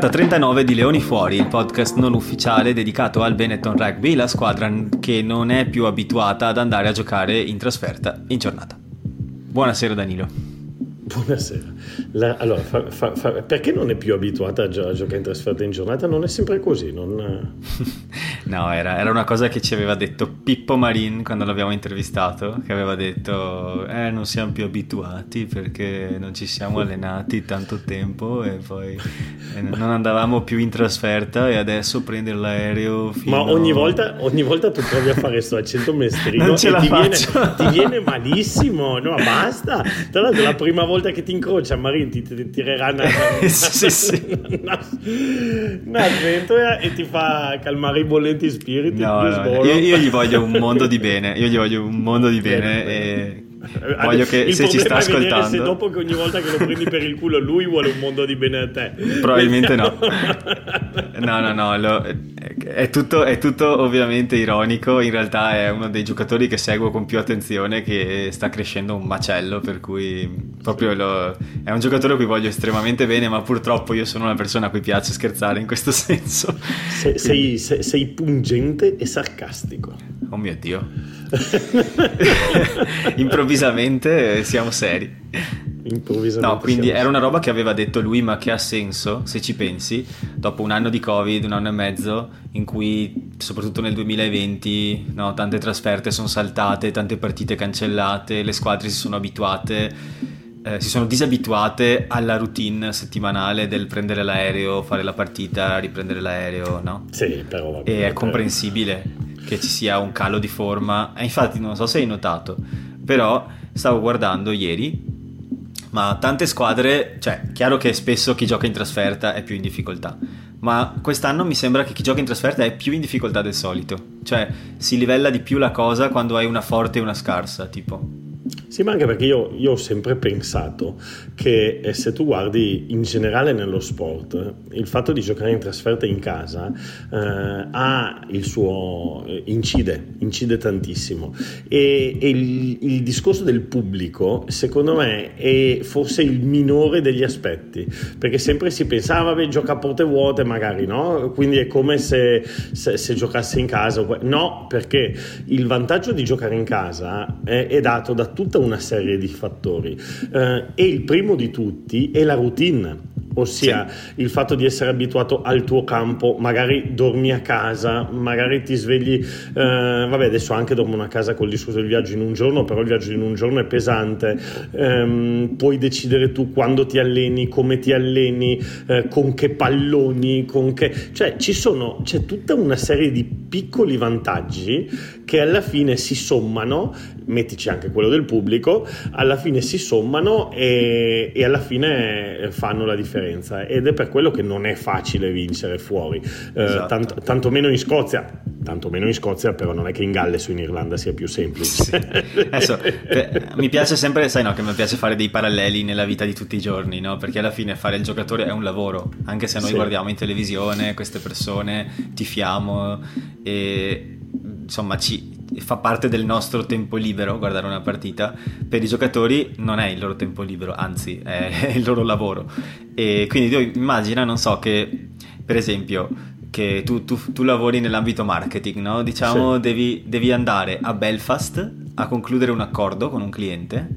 Puntata 39 di Leoni Fuori, il podcast non ufficiale dedicato al Benetton Rugby, la squadra che non è più abituata ad andare a giocare in trasferta in giornata. Buonasera Danilo. Buonasera. La, allora, fa, fa, fa, perché non è più abituata a, gio- a, giocare in trasferta in giornata? Non è sempre così. Non... no, era, era, una cosa che ci aveva detto Pippo Marin quando l'abbiamo intervistato, che aveva detto, eh, non siamo più abituati perché non ci siamo allenati tanto tempo e poi eh, non andavamo più in trasferta e adesso prendere l'aereo fino... Ma ogni volta, ogni volta tu provi a fare questo accento mestrino non ce e la ti faccio. viene, ti viene malissimo. No, basta. Tra l'altro la prima volta volta che ti incrocia Marin ti, ti tireranno sì, sì. una, una sventola e ti fa calmare i bollenti spiriti no, no, io, io, gli voglio un mondo di bene io gli voglio un mondo di bene, bene e voglio che il se ci sta ascoltando se dopo che ogni volta che lo prendi per il culo lui vuole un mondo di bene a te. Probabilmente no. No no no lo, è, tutto, è, tutto, ovviamente ironico. In realtà è uno dei giocatori che seguo con più attenzione che sta crescendo un macello per cui proprio lo, è un giocatore a cui voglio estremamente bene ma purtroppo io sono una persona a cui piace scherzare in questo senso. Sei, sei, sei, sei pungente e sarcastico. Oh mio dio. Improvvisamente siamo seri. Improvvisamente. No, quindi era una roba che aveva detto lui, ma che ha senso se ci pensi. Dopo un anno di Covid, un anno e mezzo, in cui soprattutto nel 2020 no, tante trasferte sono saltate, tante partite cancellate, le squadre si sono abituate. Eh, si sono disabituate alla routine settimanale del prendere l'aereo, fare la partita, riprendere l'aereo, no? Sì, però. E è comprensibile che ci sia un calo di forma. E infatti, non so se hai notato, però stavo guardando ieri, ma tante squadre, cioè, chiaro che spesso chi gioca in trasferta è più in difficoltà, ma quest'anno mi sembra che chi gioca in trasferta è più in difficoltà del solito, cioè si livella di più la cosa quando hai una forte e una scarsa, tipo. Sì, ma anche perché io, io ho sempre pensato che eh, se tu guardi in generale nello sport, il fatto di giocare in trasferta in casa eh, ha il suo eh, incide, incide tantissimo. E, e il, il, discorso del pubblico, secondo me, è forse il minore degli aspetti, perché sempre si pensava, ah, vabbè, gioca a porte vuote, magari no? Quindi è come se, se, se giocasse in casa. No, perché il vantaggio di giocare in casa è, è dato da tutta una serie di fattori. Eh, e il primo di tutti è la routine ossia sì. il fatto di essere abituato al tuo campo, magari dormi a casa, magari ti svegli, eh, vabbè adesso anche dormo a casa col discorso del viaggio in un giorno, però il viaggio in un giorno è pesante, ehm, puoi decidere tu quando ti alleni, come ti alleni, eh, con che palloni, con che... cioè ci sono, c'è tutta una serie di piccoli vantaggi che alla fine si sommano, mettici anche quello del pubblico, alla fine si sommano e, e alla fine fanno la differenza differenza ed è per quello che non è facile vincere fuori, eh, esatto. tanto, tanto, meno in Scozia, tanto meno in Scozia, però non è che in Galles o in Irlanda sia più semplice. Sì. Adesso, per, mi piace sempre, sai no, che mi piace fare dei paralleli nella vita di tutti i giorni, no? perché alla fine fare il giocatore è un lavoro, anche se noi sì. guardiamo in televisione queste persone, tifiamo e insomma ci, fa parte del nostro tempo libero guardare una partita, per i giocatori non è il loro tempo libero, anzi è il loro lavoro. E quindi tu immagina, non so, che per esempio che tu, tu, tu lavori nell'ambito marketing, no? Diciamo sì. devi, devi andare a Belfast a concludere un accordo con un cliente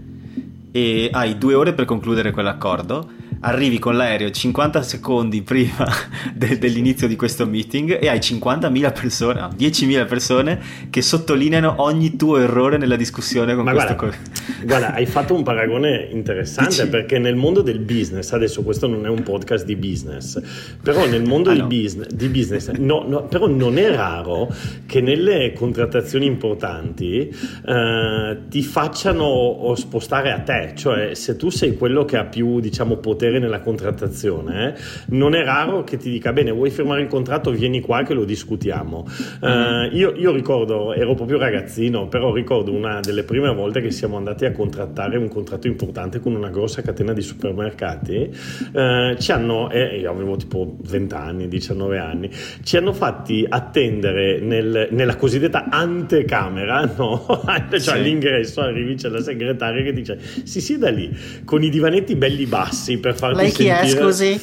e hai due ore per concludere quell'accordo arrivi con l'aereo 50 secondi prima de- dell'inizio di questo meeting e hai 50.000 persone, no, 10.000 persone che sottolineano ogni tuo errore nella discussione con Ma questo guarda, co- guarda, hai fatto un paragone interessante Dici? perché nel mondo del business, adesso questo non è un podcast di business, però nel mondo ah, no. business, di business no, no, però non è raro che nelle contrattazioni importanti eh, ti facciano spostare a te, cioè se tu sei quello che ha più diciamo potere potere nella contrattazione, eh, non è raro che ti dica bene, vuoi firmare il contratto, vieni qua che lo discutiamo. Uh, io, io, ricordo, ero proprio ragazzino, però ricordo una delle prime volte che siamo andati a contrattare un contratto importante con una grossa catena di supermercati, uh, ci hanno, eh, io avevo tipo 20 anni, 19 anni, ci hanno fatti attendere nel, nella cosiddetta antecamera, no? cioè sì. all'ingresso arrivi c'è la segretaria che dice si sieda lì con i divanetti belli bassi per farti Lei chi sentire... è, scusi?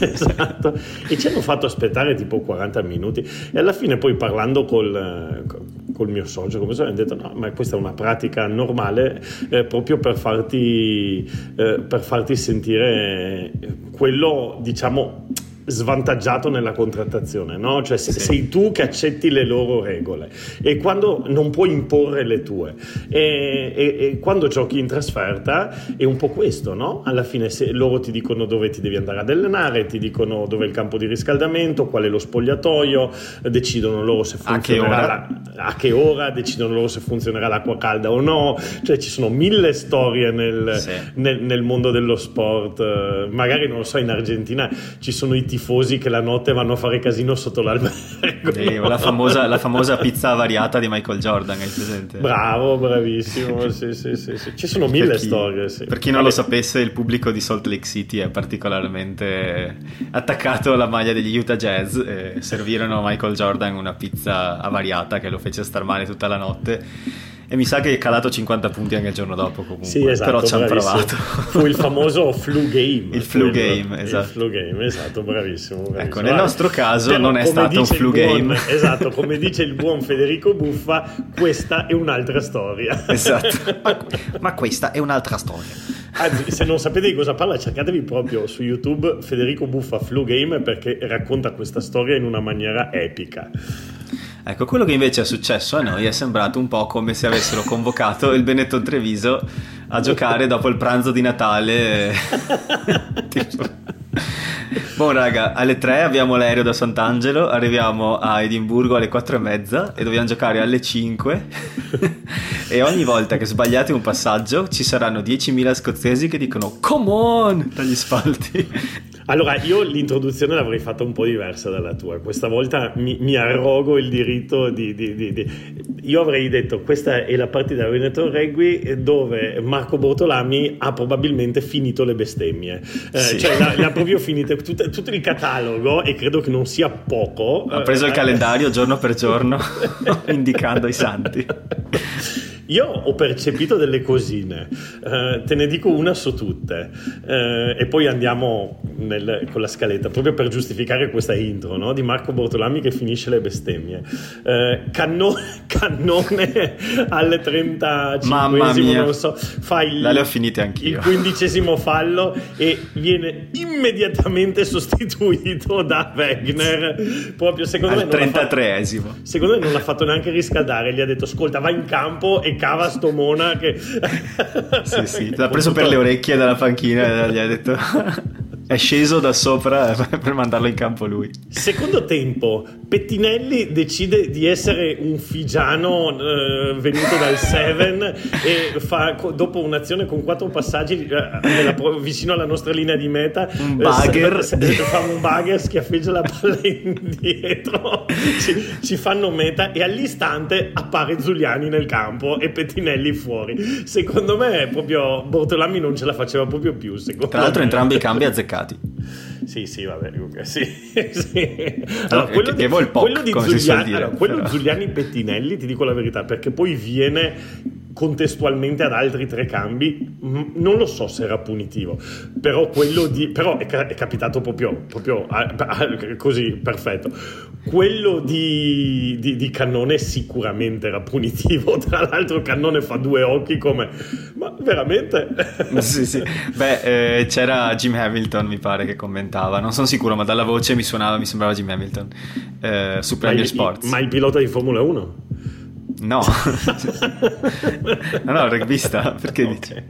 esatto. E ci hanno fatto aspettare tipo 40 minuti e alla fine poi parlando col, col mio socio, come sono, hanno detto no, ma questa è una pratica normale eh, proprio per farti, eh, per farti sentire quello, diciamo svantaggiato nella contrattazione, no? Cioè sì. sei tu che accetti le loro regole e quando non puoi imporre le tue e, e, e, quando giochi in trasferta è un po' questo, no? Alla fine se loro ti dicono dove ti devi andare ad allenare, ti dicono dove è il campo di riscaldamento, qual è lo spogliatoio, decidono loro se funzionerà a che ora, la, a che ora decidono loro se funzionerà l'acqua calda o no, cioè ci sono mille storie nel, sì. nel, nel mondo dello sport, magari non lo so in Argentina ci sono i tifosi che la notte vanno a fare casino sotto l'albergo. Sì, la, famosa, la, famosa, pizza variata di Michael Jordan, hai presente? Bravo, bravissimo. Sì, sì, sì. Ci sono mille per chi, storie. Per chi non lo sapesse, il pubblico di Salt Lake City è particolarmente attaccato alla maglia degli Utah Jazz. Servirono a Michael Jordan una pizza avariata che lo fece star male tutta la notte e mi sa che è calato 50 punti anche il giorno dopo comunque. Sì, esatto, Però ci hanno provato. Fu il famoso flu game. Il flu game, esatto. Il flu game, esatto, bravissimo. bravissimo. Ecco, nel nostro caso Però, non è stato un flu buon, game. Esatto, come dice il buon Federico Buffa, questa è un'altra storia. Esatto, ma, ma questa è un'altra storia. Anzi, se non sapete di cosa parla, cercatevi proprio su YouTube Federico Buffa Flu Game perché racconta questa storia in una maniera epica. Ecco, quello che invece è successo a noi è sembrato un po' come se avessero convocato il Benetton Treviso a giocare dopo il pranzo di Natale. Buon raga, alle 3 abbiamo l'aereo da Sant'Angelo, arriviamo a Edimburgo alle 4 e mezza e dobbiamo giocare alle 5 e ogni volta che sbagliate un passaggio ci saranno 10.000 scozzesi che dicono come on dagli spalti. Allora, io l'introduzione l'avrei fatta un po' diversa dalla tua. Questa volta mi, mi arrogo il diritto di, di, di, di, Io avrei detto questa è la partita del Veneto Rugby dove Marco Bortolami ha probabilmente finito le bestemmie. Eh, sì. Cioè, l'ha, l'ha proprio finito tutto, tutto, il catalogo e credo che non sia poco. Ha preso il eh, calendario giorno per giorno indicando i santi. Io ho percepito delle cosine, uh, te ne dico una su tutte, uh, e poi andiamo nel, con la scaletta, proprio per giustificare questa intro no? di Marco Bortolami che finisce le bestemmie. Uh, canno- cannone alle 35 Mamma mia. non so, fa il, le ho finite anch'io. il quindicesimo fallo e viene immediatamente sostituito da Wegner, proprio secondo Al me... Al 33esimo. Secondo me non l'ha fatto neanche riscaldare, gli ha detto ascolta vai in campo e cava sto Mona che... sì, sì, l'ha preso per le orecchie dalla panchina e gli ha detto... È sceso da sopra per mandarlo in campo lui. Secondo tempo, Pettinelli decide di essere un figiano eh, venuto dal Seven e fa, dopo un'azione con quattro passaggi eh, nella, vicino alla nostra linea di meta, un bugger, eh, fa un bugger, schiaffeggia la palla indietro, ci, ci, fanno meta e all'istante appare Giuliani nel campo e Pettinelli fuori. Secondo me proprio Bortolami non ce la faceva proprio più. Tra l'altro me. entrambi i cambi azzeccati giocati. Sì, sì, vabbè, sì, sì. Allora, quello, di, quello di Giuliani, allora, quello Giuliani Pettinelli, ti dico la verità, perché poi viene contestualmente ad altri tre cambi, non lo so se era punitivo, però quello di, però è, è capitato proprio, proprio a, a, così, perfetto. Quello di, di, di, Cannone sicuramente era punitivo, tra l'altro Cannone fa due occhi come, ma veramente? sì, sì. Beh, eh, c'era Jim Hamilton, mi pare, che commentava, non sono sicuro, ma dalla voce mi suonava, mi sembrava Jim Hamilton, eh, su Premier Sports. Ma il pilota di Formula 1? No, no, no, rugbista, perché okay. dici?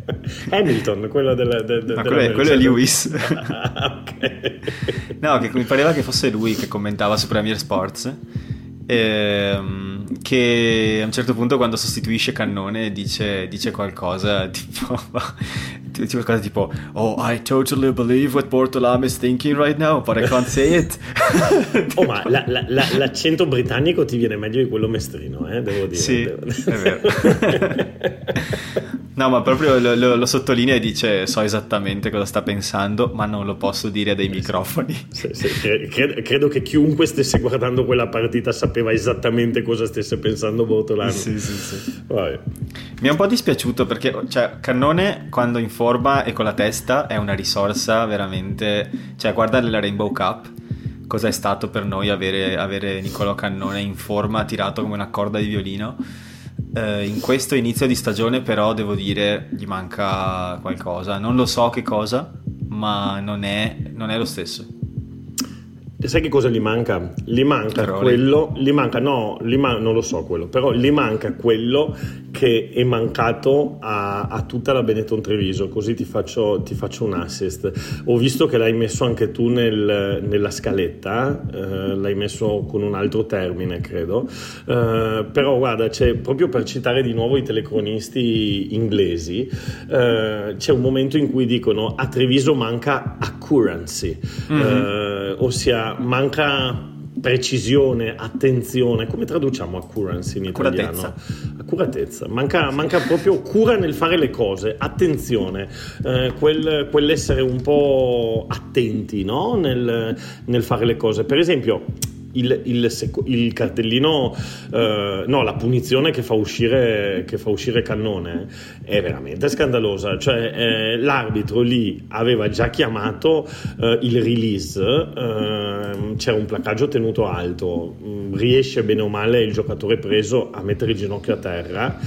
Hamilton, quello del... De, de, Ma quello è, quello è Lewis. okay. No, che mi pareva che fosse lui che commentava su Premier Sports. Ehm, che a un certo punto quando sostituisce Cannone dice, dice qualcosa tipo, dice qualcosa tipo Oh I totally believe what Bortolami is thinking right now but I can't say it. Oh ma la, la, la, l'accento britannico ti viene meglio di quello mestrino eh? devo dire. Sì, devo... è vero No, ma proprio lo, lo, lo, sottolinea e dice so esattamente cosa sta pensando, ma non lo posso dire a dei microfoni. Sì, sì, credo, credo, che chiunque stesse guardando quella partita sapeva esattamente cosa stesse pensando Bortolano. Sì, sì, sì. Mi è un po' dispiaciuto perché cioè, Cannone quando in forma e con la testa è una risorsa veramente... Cioè, guarda la Rainbow Cup cosa è stato per noi avere, avere Niccolò Cannone in forma, tirato come una corda di violino eh, in questo inizio di stagione però devo dire gli manca qualcosa. Non lo so che cosa, ma non è, non è lo stesso. Sai che cosa gli manca? Gli manca Errori. quello, gli manca, no, gli man- non lo so quello, però gli manca quello che è mancato a, a tutta la Benetton Treviso, così ti faccio, ti faccio, un assist. Ho visto che l'hai messo anche tu nel, nella scaletta, eh, l'hai messo con un altro termine, credo, eh, però guarda, c'è, proprio per citare di nuovo i telecronisti inglesi, eh, c'è un momento in cui dicono a Treviso manca accuracy, mm-hmm. ossia manca precisione, attenzione, come traduciamo accuracy in italiano? Accuratezza. Accuratezza, manca, manca proprio cura nel fare le cose, attenzione, eh, quel, quell'essere un po' attenti no? nel, nel fare le cose. Per esempio, il, il, il cartellino, eh, no, la punizione che fa uscire, che fa uscire Cannone è veramente scandalosa. Cioè, eh, l'arbitro lì aveva già chiamato eh, il release, ehm, c'era un placaggio tenuto alto, mm, riesce bene o male il giocatore preso a mettere il ginocchio a terra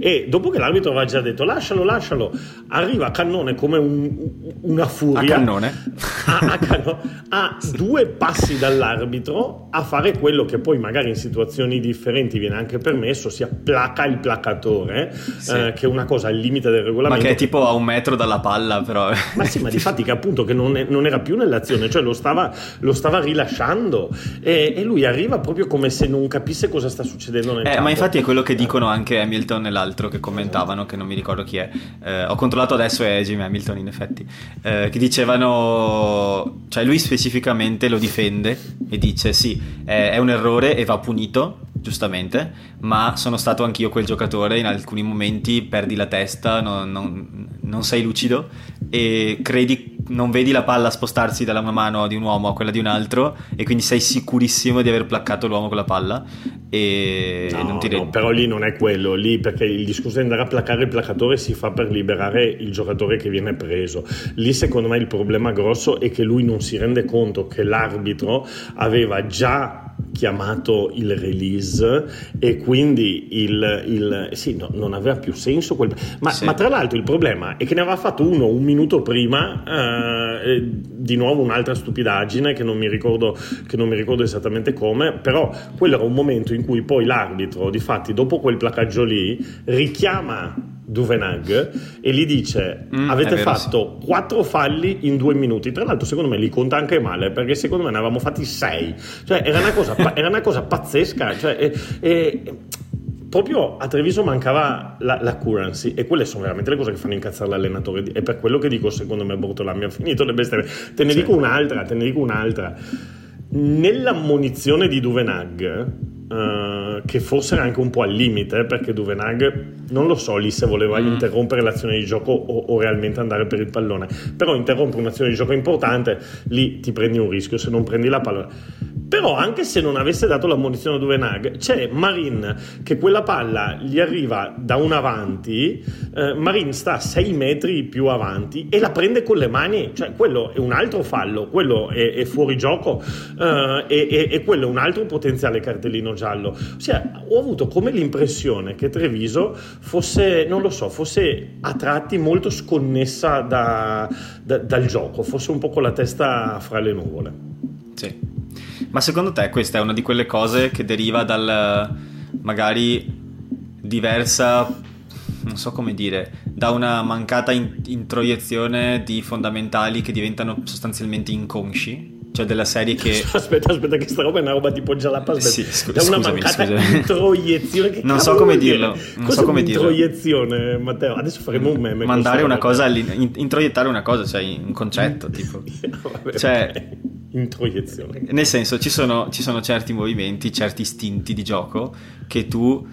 e dopo che l'arbitro aveva già detto lascialo, lascialo, arriva Cannone come un, una furia. A Cannone? A, a, canno, a, due passi dall'arbitro a fare quello che poi magari in situazioni differenti viene anche permesso, sia placa il placatore, sì. eh, che è una cosa al limite del regolamento. Ma che è tipo a un metro dalla palla però. Ma sì, ma di fatti che appunto che non, è, non era più nell'azione, cioè lo stava, lo stava rilasciando e, e, lui arriva proprio come se non capisse cosa sta succedendo nel eh, campo. Ma infatti è quello che dicono anche Hamilton e l'altro l'altro che commentavano, che non mi ricordo chi è, eh, ho controllato adesso è Jimmy Hamilton in effetti, eh, che dicevano, cioè lui specificamente lo difende e dice sì, è, è un errore e va punito, giustamente, ma sono stato anch'io quel giocatore, in alcuni momenti perdi la testa, non, non, non sei lucido e credi non vedi la palla spostarsi dalla mano di un uomo a quella di un altro e quindi sei sicurissimo di aver placcato l'uomo con la palla e no, non ti no, però lì non è quello lì perché il discorso di andare a placare il placatore si fa per liberare il giocatore che viene preso. Lì secondo me il problema grosso è che lui non si rende conto che l'arbitro aveva già chiamato il release e quindi il, il sì, no, non aveva più senso quel... ma, sì. ma, tra l'altro il problema è che ne aveva fatto uno un minuto prima eh, di nuovo un'altra stupidaggine che non, mi ricordo, che non mi ricordo esattamente come però quello era un momento in cui poi l'arbitro di fatti dopo quel placaggio lì richiama Duvenag e gli dice mm, avete vero, fatto sì. quattro falli in due minuti. Tra l'altro secondo me li conta anche male perché secondo me ne avevamo fatti sei. Cioè era una cosa, era una cosa pazzesca cioè, e, e, proprio a Treviso mancava la, l'accuracy e quelle sono veramente le cose che fanno incazzare l'allenatore. E per quello che dico secondo me Bortolami ha finito le bestemmie. Te ne sì. dico un'altra te ne dico un'altra. Nell'ammonizione di Duvenag Uh, che forse era anche un po' al limite perché Duvenag non lo so lì se voleva mm. interrompere l'azione di gioco o, o, realmente andare per il pallone però interrompere un'azione di gioco importante lì ti prendi un rischio se non prendi la palla però anche se non avesse dato la munizione a Duvenag c'è Marin che quella palla gli arriva da un avanti eh, Marin sta 6 metri più avanti e la prende con le mani cioè quello è un altro fallo quello è, è fuori gioco eh, e, e, quello è un altro potenziale cartellino giallo. Ossia ho avuto come l'impressione che Treviso fosse non lo so fosse a tratti molto sconnessa da, da, dal gioco fosse un po' con la testa fra le nuvole. Sì. Ma secondo te questa è una di quelle cose che deriva dal magari diversa, non so come dire, da una mancata in- introiezione di fondamentali che diventano sostanzialmente inconsci? Cioè della serie che... Aspetta, aspetta, che sta roba è una roba tipo Jalapa. Sì, scu- da una scusami, mancata scusami. introiezione. Che non so come dirlo. Non Cos'è so come dirlo. introiezione, Matteo? Adesso faremo un meme. Mandare una cosa, in- introiettare una cosa, cioè un concetto, tipo. Vabbè, cioè... Okay introiezione. Nel senso, ci sono, ci sono, certi movimenti, certi istinti di gioco che tu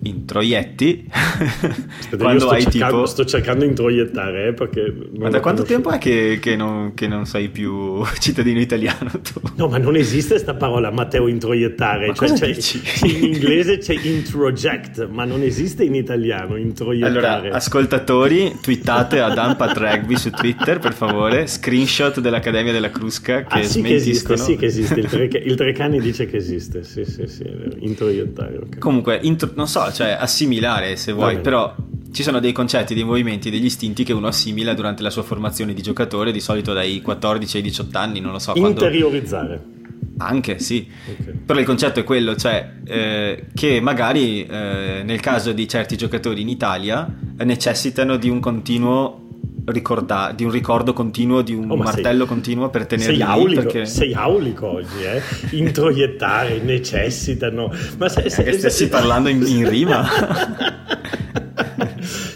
introietti. Quando sto, hai cercando, tipo... sto cercando di introiettare eh, perché ma da quanto tempo è che, che, non, che, non, sei più cittadino italiano tu? no ma non esiste questa parola Matteo introiettare. Cioè, c'è, in inglese c'è introject ma non esiste in italiano introiettare. Allora ascoltatori twittate a Dampat Rugby su Twitter per favore screenshot dell'Accademia della Crusca che ah, sì che esiste sì che esiste il, tre, il Trecani dice che esiste sì sì sì introiettare okay. comunque intro, non so cioè assimilare se vuoi, però ci sono dei concetti, dei movimenti, degli istinti che uno assimila durante la sua formazione di giocatore, di solito dai 14 ai 18 anni, non lo so. Interiorizzare. Quando... Anche, sì. Okay. Però il concetto è quello, cioè eh, che magari eh, nel caso di certi giocatori in Italia necessitano di un continuo ricorda- di un ricordo continuo, di un oh, martello sei, continuo per tenerli sei aulico, perché... sei aulico oggi, eh? Introiettare, necessitano. Ma se, se, se, stessi parlando in, in rima.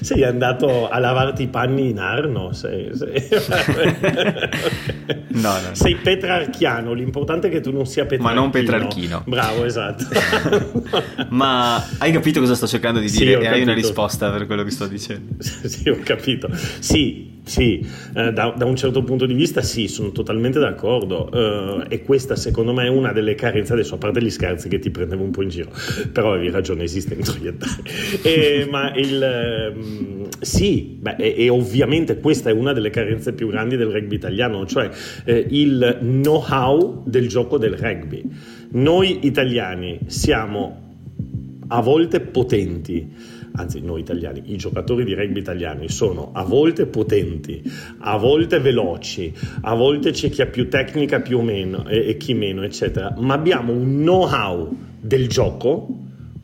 sei andato a lavarti i panni in Arno. Sei, sei... no, no, sei petrarchiano. L'importante è che tu non sia petrarchino. Ma non petrarchino. Bravo, esatto. Ma hai capito cosa sto cercando di dire? Sì, e hai una risposta per quello che sto dicendo. sì, ho capito. Sì, sì, eh, da, da, un certo punto di vista sì, sono totalmente d'accordo uh, e questa secondo me è una delle carenze, adesso a parte gli scherzi che ti prendevo un po' in giro, però avevi ragione, esiste introiettare. e, ma il... Um, sì, beh, e, e, ovviamente questa è una delle carenze più grandi del rugby italiano, cioè eh, il know-how del gioco del rugby. Noi italiani siamo a volte potenti anzi noi italiani, i giocatori di rugby italiani sono a volte potenti, a volte veloci, a volte c'è chi ha più tecnica più o meno e, e chi meno, eccetera, ma abbiamo un know-how del gioco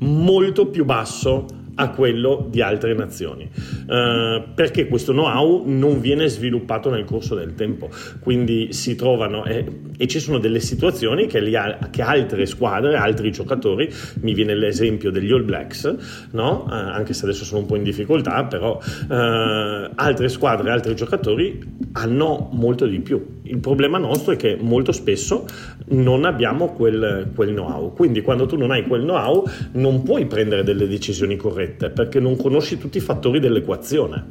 molto più basso a quello di altre nazioni, uh, perché questo know-how non viene sviluppato nel corso del tempo, quindi si trovano eh, e ci sono delle situazioni che, li, che, altre squadre, altri giocatori, mi viene l'esempio degli All Blacks, no? uh, anche se adesso sono un po' in difficoltà, però uh, altre squadre, altri giocatori hanno molto di più. Il problema nostro è che molto spesso non abbiamo quel, quel know-how, quindi quando tu non hai quel know-how non puoi prendere delle decisioni corrette perché non conosci tutti i fattori dell'equazione.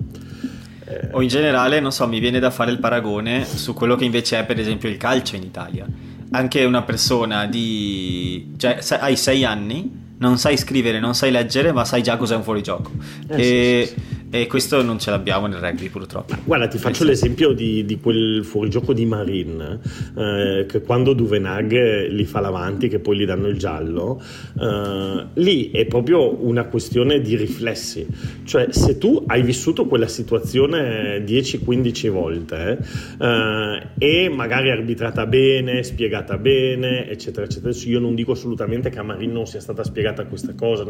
Eh... O in generale, non so, mi viene da fare il paragone su quello che invece è per esempio il calcio in Italia. Anche una persona di... cioè hai sei anni, non sai scrivere, non sai leggere, ma sai già cos'è un fuorigioco. Eh, e... Sì, sì, sì e questo non ce l'abbiamo nel rugby purtroppo. Guarda, ti faccio l'esempio di, di, quel fuorigioco di Marin, eh, che quando Duvenag li fa l'avanti, che poi gli danno il giallo, eh, lì è proprio una questione di riflessi. Cioè, se tu hai vissuto quella situazione 10-15 volte eh, e magari arbitrata bene, spiegata bene, eccetera, eccetera, io non dico assolutamente che a Marin non sia stata spiegata questa cosa,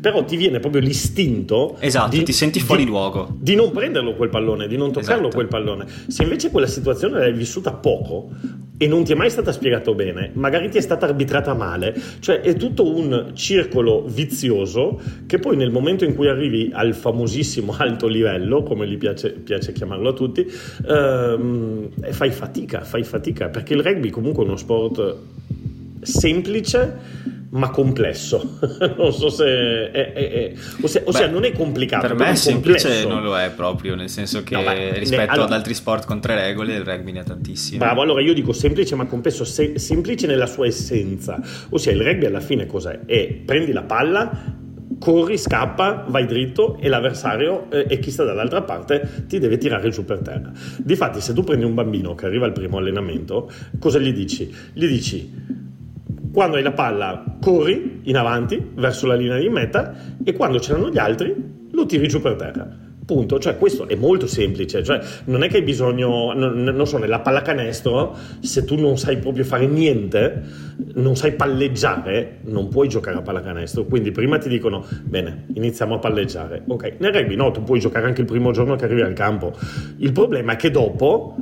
però ti viene proprio l'istinto. Esatto, di, ti senti fuori fuori luogo. Di non prenderlo quel pallone, di non toccarlo esatto. quel pallone. Se invece quella situazione l'hai vissuta poco e non ti è mai stata spiegata bene, magari ti è stata arbitrata male, cioè è tutto un circolo vizioso che poi nel momento in cui arrivi al famosissimo alto livello, come gli piace, piace chiamarlo a tutti, ehm, fai fatica, fai fatica, perché il rugby comunque è uno sport semplice ma complesso. non so se è, è, è ossia, ossia non è complicato. Per me è semplice complesso. non lo è proprio, nel senso che no, beh, rispetto ne, allora, ad altri sport con tre regole il rugby ne ha tantissime. Bravo, allora io dico semplice ma complesso, se, semplice nella sua essenza. Ossia il rugby alla fine cos'è? È prendi la palla, corri, scappa, vai dritto e l'avversario eh, e chi sta dall'altra parte ti deve tirare giù per terra. Difatti se tu prendi un bambino che arriva al primo allenamento, cosa gli dici? Gli dici quando hai la palla corri in avanti verso la linea di meta e quando c'erano gli altri lo tiri giù per terra. Punto, cioè questo è molto semplice, cioè non è che hai bisogno, non, non so, nella pallacanestro, se tu non sai proprio fare niente, non sai palleggiare, non puoi giocare a pallacanestro, quindi prima ti dicono, bene, iniziamo a palleggiare, ok, nel rugby no, tu puoi giocare anche il primo giorno che arrivi al campo, il problema è che dopo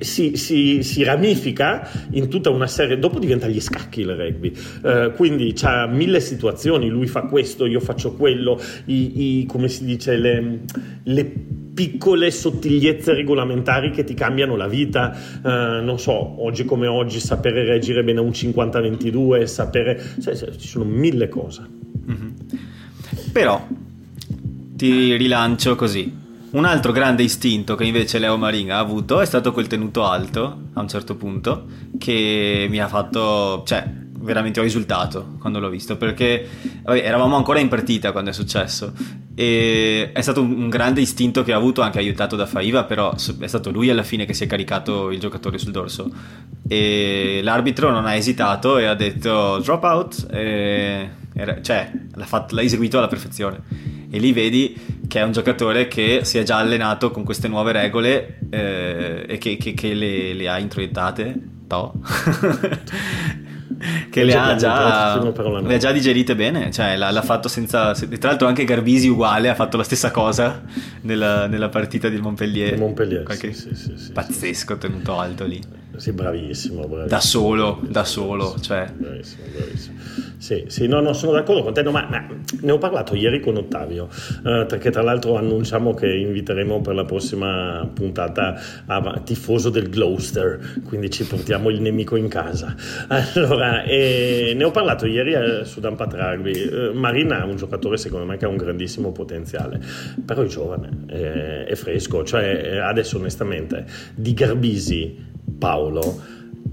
si, si, si, ramifica in tutta una serie, dopo diventa gli scacchi il rugby, uh, quindi c'ha mille situazioni, lui fa questo, io faccio quello, i, i, come si dice, le, le piccole sottigliezze regolamentari che ti cambiano la vita, uh, non so, oggi come oggi sapere reagire bene a un 50-22, sapere, cioè, ci sono mille cose. Mm-hmm. Però ti rilancio così. Un altro grande istinto che invece Leo Marin ha avuto è stato quel tenuto alto a un certo punto che mi ha fatto, cioè veramente ho esultato quando l'ho visto perché vabbè, eravamo ancora in partita quando è successo. E è stato un, grande istinto che ha avuto anche aiutato da Faiva però è stato lui alla fine che si è caricato il giocatore sul dorso. E l'arbitro non ha esitato e ha detto drop out e, cioè l'ha, fatto, l'ha eseguito alla perfezione e lì vedi che è un giocatore che si è già allenato con queste nuove regole eh, e che, che, che le, le, ha introiettate no? che le ha, già, le ha, già, digerite bene, cioè l'ha, l'ha, fatto senza... Tra l'altro anche Garbisi uguale ha fatto la stessa cosa nella, nella partita del Montpellier. Montpellier, sì, sì, sì, pazzesco tenuto alto lì. Sì, bravissimo, bravissimo. Da solo, da solo, cioè... Bravissimo, bravissimo. Sì, sì, no, no, sono d'accordo con te, no, ma, ma, ne ho parlato ieri con Ottavio, eh, perché tra l'altro annunciamo che inviteremo per la prossima puntata a tifoso del Gloucester, quindi ci portiamo il nemico in casa. Allora, ne ho parlato ieri a Sudan Rugby. Eh, Marina è un giocatore secondo me che ha un grandissimo potenziale, però è giovane, è, è fresco, cioè adesso onestamente di Garbisi Paolo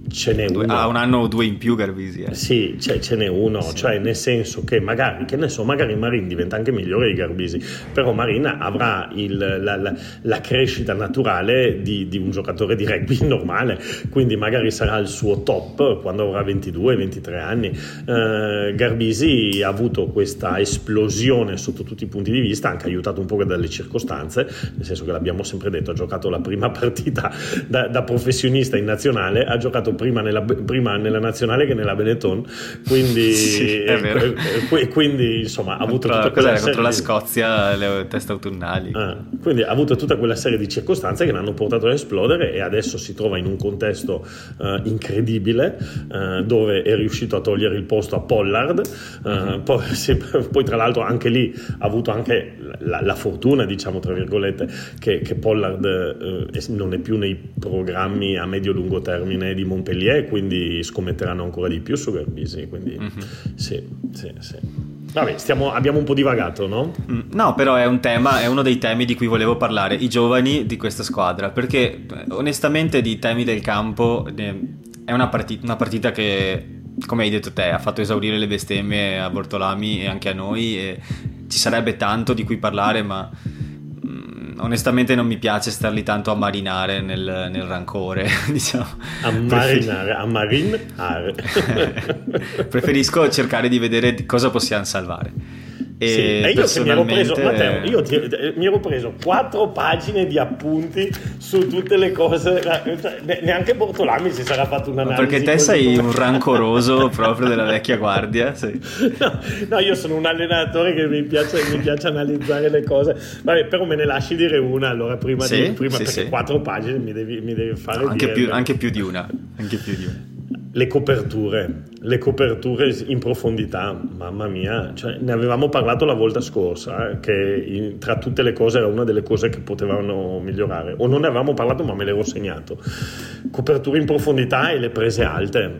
ce n'è uno. Ha un anno o due in più Garbisi. Eh. Sì, cioè, ce n'è uno, sì. cioè nel senso che magari, che ne so, magari Marin diventa anche migliore di Garbisi, però Marina avrà il, la, la, la, crescita naturale di, di, un giocatore di rugby normale, quindi magari sarà il suo top quando avrà 22-23 anni. Uh, Garbisi ha avuto questa esplosione sotto tutti i punti di vista, anche aiutato un po' dalle circostanze, nel senso che l'abbiamo sempre detto, ha giocato la prima partita da, da professionista in nazionale, ha giocato prima nella, prima nella nazionale che nella Benetton, quindi, sì, eh, eh, quindi insomma ha avuto contro, tutta quella contro la Scozia le teste autunnali. Ah, quindi ha avuto tutta quella serie di circostanze che l'hanno portato ad esplodere e adesso si trova in un contesto uh, incredibile uh, dove è riuscito a togliere il posto a Pollard, uh, uh-huh. poi, sì, poi, tra l'altro anche lì ha avuto anche la, la fortuna, diciamo tra virgolette, che, che Pollard non è più nei programmi a medio-lungo termine di Montpellier Montpellier, quindi scommetteranno ancora di più su Garbisi. Quindi mm-hmm. sì, sì, sì. Vabbè, stiamo, abbiamo un po' divagato, no? Mm, no, però è un tema, è uno dei temi di cui volevo parlare, i giovani di questa squadra, perché onestamente di temi del campo è una partita, una partita che, come hai detto te, ha fatto esaurire le bestemmie a Bortolami e anche a noi e ci sarebbe tanto di cui parlare, ma onestamente non mi piace starli tanto a marinare nel, nel rancore, diciamo. A marinare, a marinare. Preferisco cercare di vedere cosa possiamo salvare. E, sì, e io personalmente... mi ero preso, Matteo, io ti, mi ero preso quattro pagine di appunti su tutte le cose, cioè, neanche Bortolami si sarà fatto un'analisi. Perché te sei un rancoroso proprio della vecchia guardia. Sì. No, no, io sono un allenatore che mi piace, mi piace, analizzare le cose, Vabbè, però me ne lasci dire una allora prima, sì, di, prima sì, perché quattro pagine mi devi, mi devi fare no, anche, più, anche più di una. Anche più di una le coperture, le coperture in profondità, mamma mia, cioè, ne avevamo parlato la volta scorsa, eh, che in, tra tutte le cose era una delle cose che potevano migliorare, o non ne avevamo parlato ma me l'ero segnato. Coperture in profondità e le prese alte,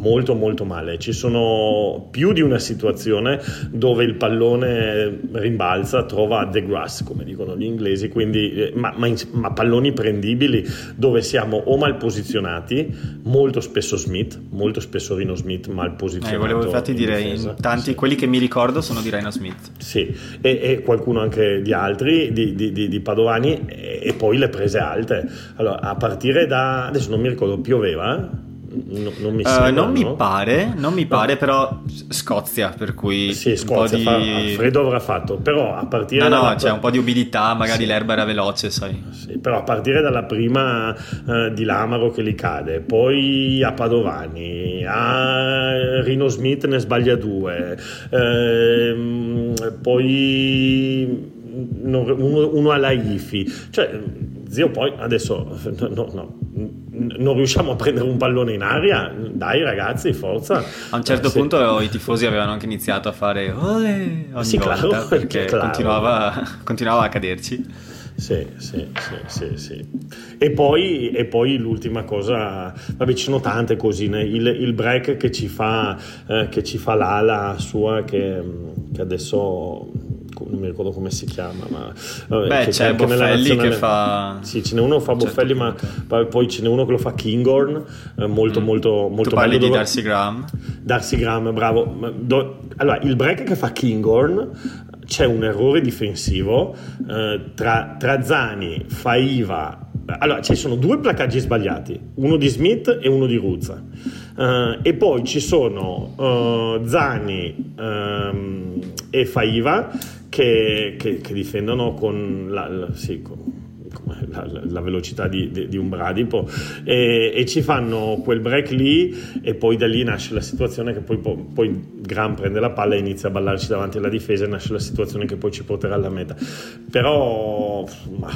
molto molto male. Ci sono più di una situazione dove il pallone rimbalza, trova the grass, come dicono gli inglesi, quindi, eh, ma, ma, ma, palloni prendibili dove siamo o mal posizionati, molto spesso Smith, molto spesso Rino Smith mal posizionato. Eh, volevo infatti in dire, in tanti, sì. quelli che mi ricordo sono di Rino Smith. Sì, e, e qualcuno anche di altri, di, di, di, di Padovani, e, e, poi le prese alte. Allora, a partire da, adesso non mi ricordo, pioveva? No, non mi, sembra, uh, non mi pare, non mi pare, no. però Scozia, per cui sì, Scozia un po' di... freddo avrà fatto, però a partire No, no, c'è un po' di umidità, magari sì. l'erba era veloce, sai. Sì, però a partire dalla prima uh, di Lamaro che li cade, poi a Padovani, a Rino Smith ne sbaglia due, uh, poi uno, uno alla IFI, cioè zio poi adesso no, no, non riusciamo a prendere un pallone in aria, dai ragazzi, forza. A un certo eh, punto se... i tifosi avevano anche iniziato a fare ogni sì, volta claro, perché claro. Continuava, continuava a caderci. Sì, sì, sì, sì, sì. E, poi, e poi l'ultima cosa, vabbè ci sono tante cosine, il, il break che ci fa, eh, che ci fa l'ala sua che, che adesso non mi ricordo come si chiama, ma vabbè, Beh, c'è, c'è Boffelli che fa Sì, ce n'è uno che fa certo Boffelli, ma poi ce n'è uno che lo fa Kinghorn, eh, molto mm. molto molto tu parli bello. di Darcy Graham? Darcy Graham, bravo. Allora, il break che fa Kinghorn c'è un errore difensivo eh, tra, tra Zani, Faiva. Allora, ci sono due placaggi sbagliati, uno di Smith e uno di Ruzza. Uh, e poi ci sono uh, Zani um, e Faiva che, che, che, difendono con la, la, sì, con, la, la velocità di, di, di, un bradipo e, e, ci fanno quel break lì e poi da lì nasce la situazione che poi, poi Graham prende la palla e inizia a ballarci davanti alla difesa e nasce la situazione che poi ci porterà alla meta però ma,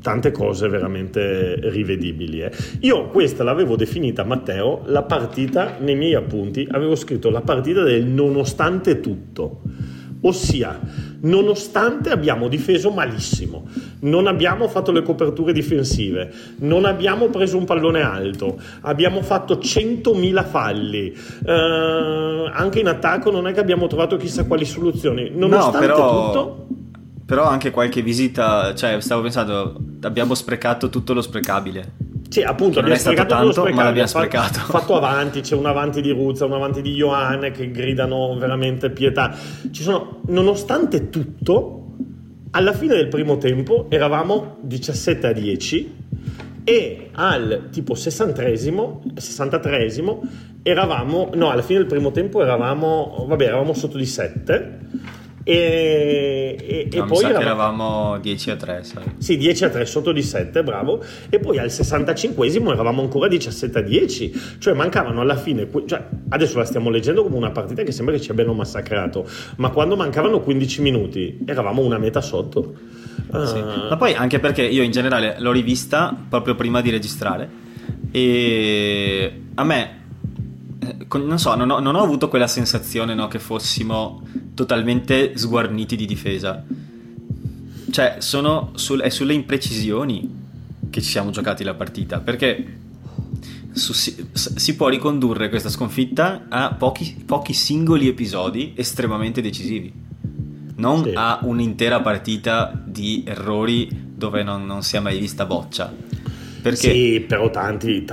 tante cose veramente rivedibili eh. io questa l'avevo definita Matteo la partita nei miei appunti avevo scritto la partita del nonostante tutto Ossia, nonostante abbiamo difeso malissimo, non abbiamo fatto le coperture difensive, non abbiamo preso un pallone alto, abbiamo fatto 100.000 falli, eh, anche in attacco non è che abbiamo trovato chissà quali soluzioni. Nonostante no, però... tutto... Però anche qualche visita, cioè stavo pensando, abbiamo sprecato tutto lo sprecabile. Sì, appunto, non è stato tanto, ma l'abbiamo sprecato. Fatto avanti, c'è un avanti di Ruzza, un avanti di Ioane che gridano veramente pietà. Ci sono, nonostante tutto, alla fine del primo tempo eravamo 17 a 10 e al tipo 63esimo, 63esimo eravamo, no, alla fine del primo tempo eravamo, vabbè, eravamo sotto di 7 e, e, no, e poi eravamo... eravamo 10 a 3, sai. Sì, 10 a 3 sotto di 7, bravo. E poi al 65esimo eravamo ancora 17 a 10, cioè mancavano alla fine, cioè, adesso la stiamo leggendo come una partita che sembra che ci abbiano massacrato, ma quando mancavano 15 minuti eravamo una meta sotto. Uh... Sì. Ma poi anche perché io in generale l'ho rivista proprio prima di registrare e a me non so, non ho, non ho, avuto quella sensazione no, che fossimo totalmente sguarniti di difesa. Cioè, sul, è sulle imprecisioni che ci siamo giocati la partita, perché su, si, si, può ricondurre questa sconfitta a pochi, pochi singoli episodi estremamente decisivi, non sì. a un'intera partita di errori dove non, non si è mai vista boccia. Perché? Sì, però tanti,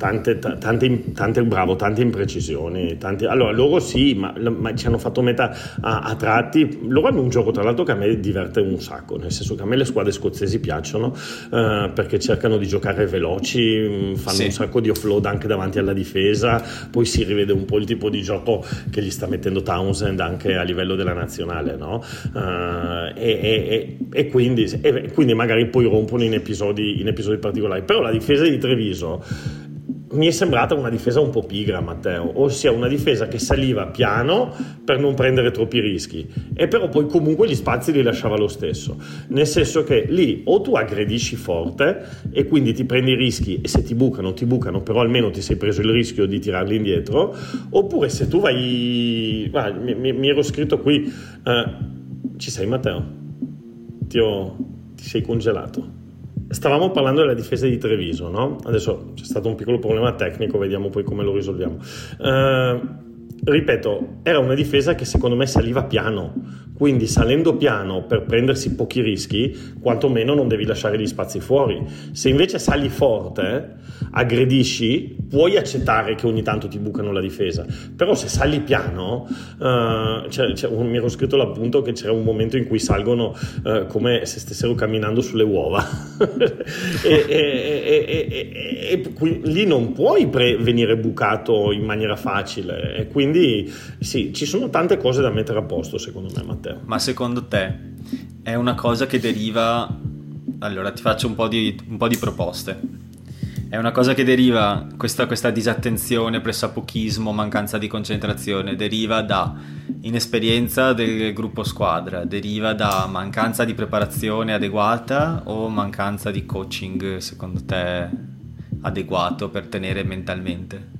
tante, tante, tante, bravo, tante imprecisioni. Tanti, allora, loro sì, ma, ma, ci hanno fatto metà a, a, tratti. Loro hanno un gioco, tra l'altro, che a me diverte un sacco, nel senso che a me le squadre scozzesi piacciono uh, perché cercano di giocare veloci, mm, fanno sì. un sacco di offload anche davanti alla difesa, poi si rivede un po' il tipo di gioco che gli sta mettendo Townsend anche a livello della nazionale, no? Uh, e, e, e, quindi, e, quindi, magari poi rompono in episodi, in episodi particolari. Però la difesa di Treviso mi è sembrata una difesa un po' pigra, Matteo, ossia una difesa che saliva piano per non prendere troppi rischi e però poi comunque gli spazi li lasciava lo stesso, nel senso che lì o tu aggredisci forte e quindi ti prendi i rischi e se ti bucano ti bucano, però almeno ti sei preso il rischio di tirarli indietro, oppure se tu vai... Ah, mi, mi, mi, ero scritto qui, eh, ci sei Matteo? Ti, ho, ti sei congelato? Stavamo parlando della difesa di Treviso, no? Adesso c'è stato un piccolo problema tecnico, vediamo poi come lo risolviamo. Uh, ripeto, era una difesa che secondo me saliva piano, quindi salendo piano per prendersi pochi rischi, quantomeno non devi lasciare gli spazi fuori. Se invece sali forte, aggredisci, puoi accettare che ogni tanto ti bucano la difesa, però se sali piano, uh, c'è, c'è un, mi ero scritto l'appunto che c'era un momento in cui salgono uh, come se stessero camminando sulle uova. E, e, e, e qui, lì non puoi pre- venire bucato in maniera facile. E quindi sì, ci sono tante cose da mettere a posto secondo me Matteo. Ma secondo te è una cosa che deriva... Allora ti faccio un po' di, un po di proposte è una cosa che deriva, questa, questa disattenzione, pressapochismo, mancanza di concentrazione, deriva da inesperienza del gruppo squadra, deriva da mancanza di preparazione adeguata o mancanza di coaching, secondo te, adeguato per tenere mentalmente?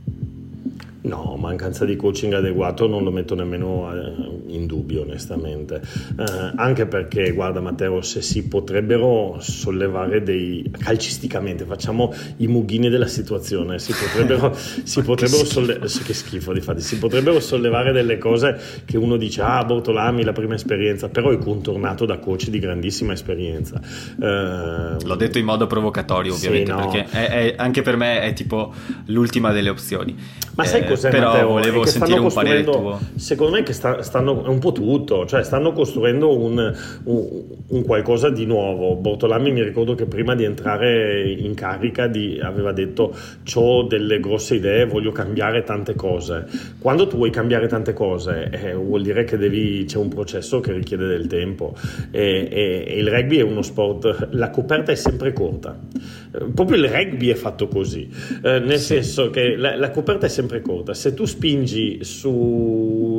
No, mancanza di coaching adeguato non lo metto nemmeno eh, in dubbio, onestamente. Eh, anche perché, guarda Matteo, se si potrebbero sollevare dei calcisticamente, facciamo i mughini della situazione, si potrebbero, si potrebbero sollevare, che schifo di fatti, si potrebbero sollevare delle cose che uno dice, ah, Bortolami, la prima esperienza, però è contornato da coach di grandissima esperienza. Eh, L'ho detto in modo provocatorio, ovviamente, sì, no. perché è, è, anche per me è tipo l'ultima delle opzioni. Ma sai cos'è, però Matteo? volevo sentire un parere tuo. Secondo me che sta, stanno, è un po' tutto, cioè stanno costruendo un, un, un, qualcosa di nuovo. Bortolami mi ricordo che prima di entrare in carica di, aveva detto ho delle grosse idee, voglio cambiare tante cose. Quando tu vuoi cambiare tante cose eh, vuol dire che devi, c'è un processo che richiede del tempo e, e, e il rugby è uno sport, la coperta è sempre corta. Eh, proprio il rugby è fatto così, eh, nel sì. senso che la, la coperta è sempre corta. Se tu spingi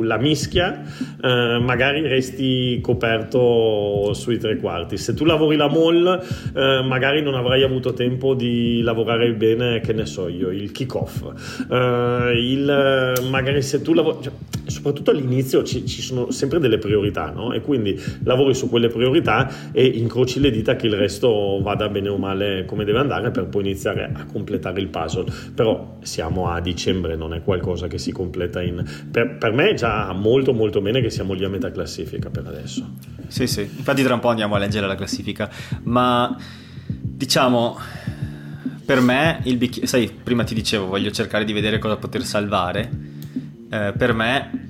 sulla mischia, eh, magari resti coperto sui tre quarti. Se tu lavori la mall, eh, magari non avrai avuto tempo di lavorare bene, che ne so io, il kick-off. Eh, il, magari se tu lavori, cioè, soprattutto all'inizio ci, ci, sono sempre delle priorità, no? E quindi lavori su quelle priorità e incroci le dita che il resto vada bene o male come deve andare per poi iniziare a completare il puzzle. Però siamo a dicembre, non è qualcosa che si completa in... Per, per me è molto molto bene che siamo lì a metà classifica per adesso. Sì, sì, infatti tra un po' andiamo a leggere la classifica, ma diciamo per me il bicchiere, sai, prima ti dicevo, voglio cercare di vedere cosa poter salvare. Eh, per me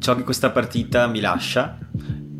ciò che questa partita mi lascia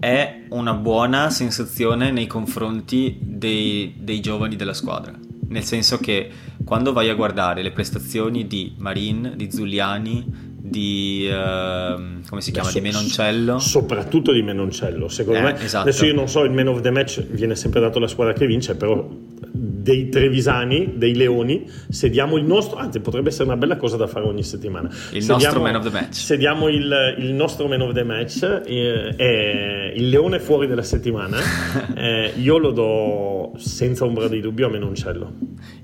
è una buona sensazione nei confronti dei, dei giovani della squadra. Nel senso che quando vai a guardare le prestazioni di Marin, di Zuliani, di uh, come si chiama? Adesso, di Menoncello. Soprattutto di Menoncello, secondo eh, me. Esatto. Adesso io non so, il man of the match viene sempre dato alla squadra che vince, però dei trevisani, dei leoni, sediamo il nostro, anzi potrebbe essere una bella cosa da fare ogni settimana. Il sediamo, nostro man of the match. Sediamo il, il nostro man of the match, eh, è il leone fuori della settimana, eh, io lo do senza ombra di dubbio a Menoncello.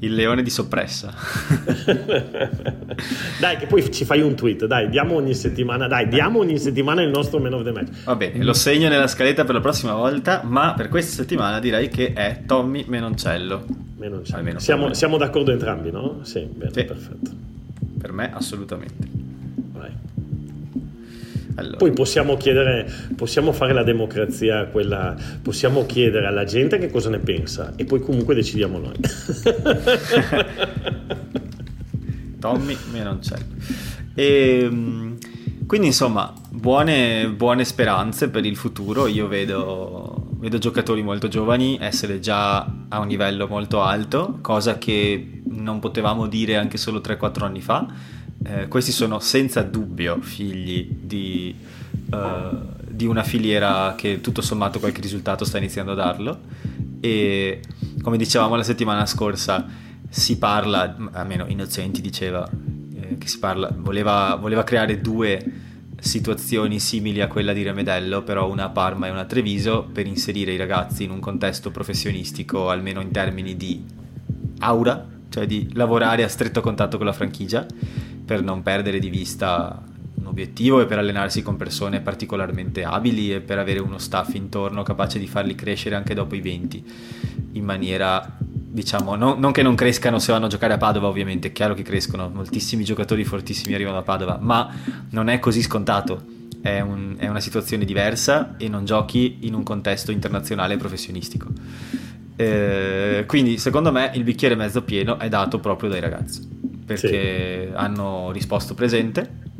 Il leone di soppressa. dai, che poi ci fai un tweet, dai, diamo ogni settimana, dai, diamo ogni settimana il nostro man of the match. Va bene, lo segno nella scaletta per la prossima volta, ma per questa settimana direi che è Tommy Menoncello. Menoncello. Siamo, siamo, d'accordo entrambi, no? Sì, bene, sì. perfetto. Per me assolutamente. Vai. Allora. Poi possiamo chiedere, possiamo fare la democrazia, quella, possiamo chiedere alla gente che cosa ne pensa e poi comunque decidiamo noi. Tommy Menoncello. E, ehm, quindi insomma, buone, buone speranze per il futuro. Io vedo, vedo, giocatori molto giovani essere già a un livello molto alto, cosa che non potevamo dire anche solo 3-4 anni fa. Eh, questi sono senza dubbio figli di, uh, di una filiera che tutto sommato qualche risultato sta iniziando a darlo. E come dicevamo la settimana scorsa, si parla, almeno Innocenti diceva eh, che si parla, voleva, voleva creare due situazioni simili a quella di Remedello, però una a Parma e una a Treviso, per inserire i ragazzi in un contesto professionistico, almeno in termini di aura, cioè di lavorare a stretto contatto con la franchigia, per non perdere di vista un obiettivo e per allenarsi con persone particolarmente abili e per avere uno staff intorno capace di farli crescere anche dopo i 20 in maniera diciamo, no, non che non crescano se vanno a giocare a Padova, ovviamente, è chiaro che crescono, moltissimi giocatori fortissimi arrivano a Padova, ma non è così scontato. È, un, è una situazione diversa e non giochi in un contesto internazionale professionistico. Eh, quindi, secondo me, il bicchiere mezzo pieno è dato proprio dai ragazzi perché sì. hanno risposto presente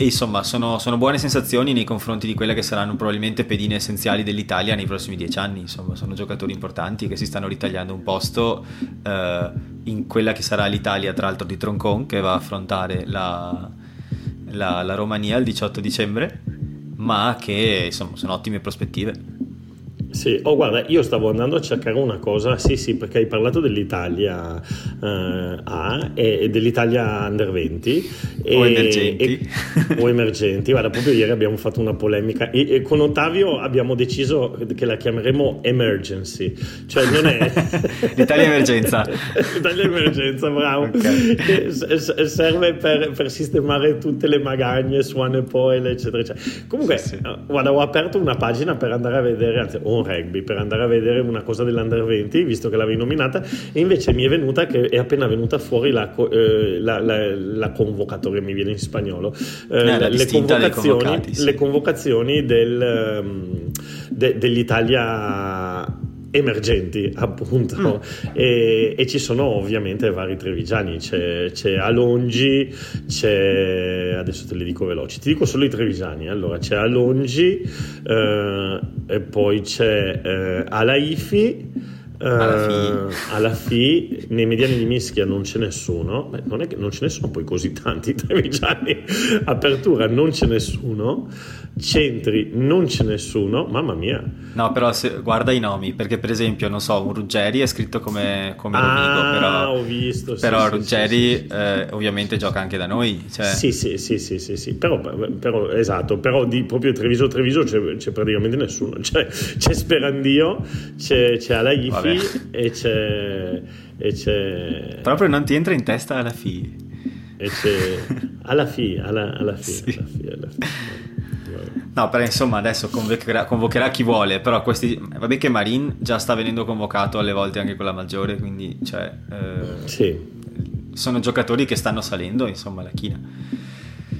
e insomma, sono, sono, buone sensazioni nei confronti di quelle che saranno probabilmente pedine essenziali dell'Italia nei prossimi dieci anni. Insomma, sono giocatori importanti che si stanno ritagliando un posto eh, in quella che sarà l'Italia, tra l'altro, di Troncon, che va a affrontare la, la, la Romania il 18 dicembre, ma che insomma sono ottime prospettive. Sì, oh guarda, io stavo andando a cercare una cosa, sì sì, perché hai parlato dell'Italia eh, A e dell'Italia Under 20 o emergenti. E, o emergenti, guarda, proprio ieri abbiamo fatto una polemica e, e, con Ottavio abbiamo deciso che la chiameremo Emergency, cioè non è... L'Italia Emergenza. L'Italia Emergenza, bravo. Okay. serve per, per, sistemare tutte le magagne, suone e poi, eccetera, eccetera. Comunque, sì, sì. guarda, ho aperto una pagina per andare a vedere, anzi, un rugby per andare a vedere una cosa dell'Under 20, visto che l'avevi nominata, e invece mi è venuta che è appena venuta fuori la, eh, la, la, la convocatoria, mi viene in spagnolo, eh, eh, le, convocazioni, sì. le convocazioni del, um, de, dell'Italia emergenti appunto. Mm. e, e, ci sono ovviamente vari trevigiani. C'è, c'è Alongi c'è adesso te li dico veloci ti dico solo i trevigiani. Allora c'è Alongi eh, e poi c'è eh, Alaifi alla, alla FI nei mediani di Mischia non c'è nessuno Beh, non, è che, non ce ne sono poi così tanti trevigiani. Apertura non c'è nessuno centri non c'è nessuno, mamma mia. No, però se, guarda i nomi, perché per esempio, non so, un Ruggeri è scritto come, come ah, Rovigo, però, ho visto, sì, però sì, Ruggeri sì, eh, ovviamente gioca anche da noi. Cioè... Sì, sì, sì, sì, sì, sì. Però, però, esatto, però di proprio Treviso Treviso c'è, c'è praticamente nessuno, c'è, c'è Sperandio, c'è, c'è Alaifi e c'è, e c'è... Proprio non ti entra in testa alla FI. E c'è alla FI, alla, alla FI, alla alla FI. No, però insomma adesso convocherà, convocherà, chi vuole, però questi, vabbè che Marin già sta venendo convocato alle volte anche con la maggiore, quindi cioè, eh, sì. sono giocatori che stanno salendo, insomma, la china.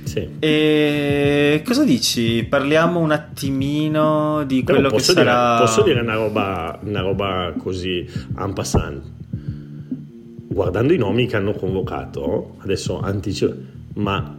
Sì. E cosa dici? Parliamo un attimino di quello che sarà... Dire, posso dire una roba, una roba così en passant? Guardando i nomi che hanno convocato, adesso anticipo, ma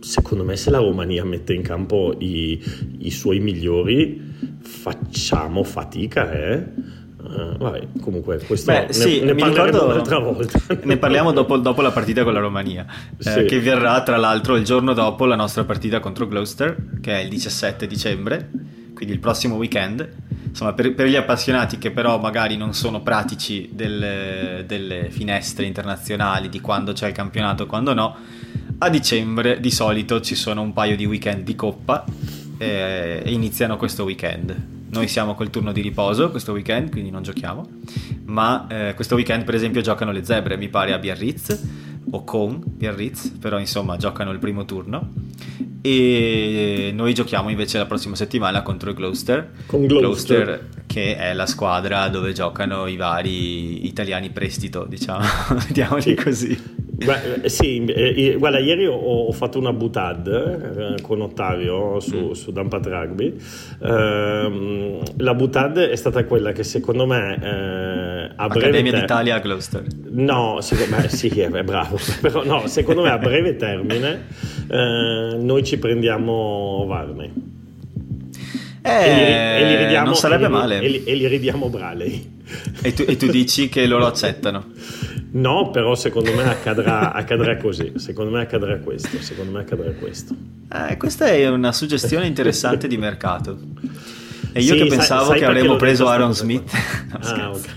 secondo me se la Romania mette in campo i, i suoi migliori facciamo fatica eh Uh, vabbè, comunque, questo Beh, ne, sì, ne parleremo un'altra volta. Ne parliamo dopo, dopo, la partita con la Romania, eh, sì. eh, che verrà tra l'altro il giorno dopo la nostra partita contro Gloucester, che è il 17 dicembre, quindi il prossimo weekend. Insomma, per, per gli appassionati che però magari non sono pratici delle, delle finestre internazionali, di quando c'è il campionato e quando no, a dicembre di solito ci sono un paio di weekend di coppa eh, e iniziano questo weekend. Noi siamo col turno di riposo questo weekend, quindi non giochiamo, ma eh, questo weekend per esempio giocano le zebre, mi pare a Biarritz o con Biarritz, però insomma giocano il primo turno e noi giochiamo invece la prossima settimana contro il Gloucester, con Gloucester. Gloucester che è la squadra dove giocano i vari italiani prestito, diciamo, mettiamoli così. Beh, sì, eh, guarda, ieri ho, ho, fatto una butad eh, con Ottavio su, mm. su Dampat Rugby. Eh, la butad è stata quella che secondo me eh, a breve Accademia ter- d'Italia a Gloucester. No, secondo me sì, è, è bravo, però no, secondo me a breve termine eh, noi ci prendiamo Varney. Eh, e, li, e li ridiamo, non sarebbe e li, male. E li, e li ridiamo Braley. E tu, e tu dici che loro accettano? No, però secondo me accadrà, accadrà così. Secondo me accadrà questo. Secondo me accadrà questo. Eh, questa è una suggestione interessante di mercato. E io sì, che pensavo sai, sai che avremmo preso Aaron Smith. no, ah, okay.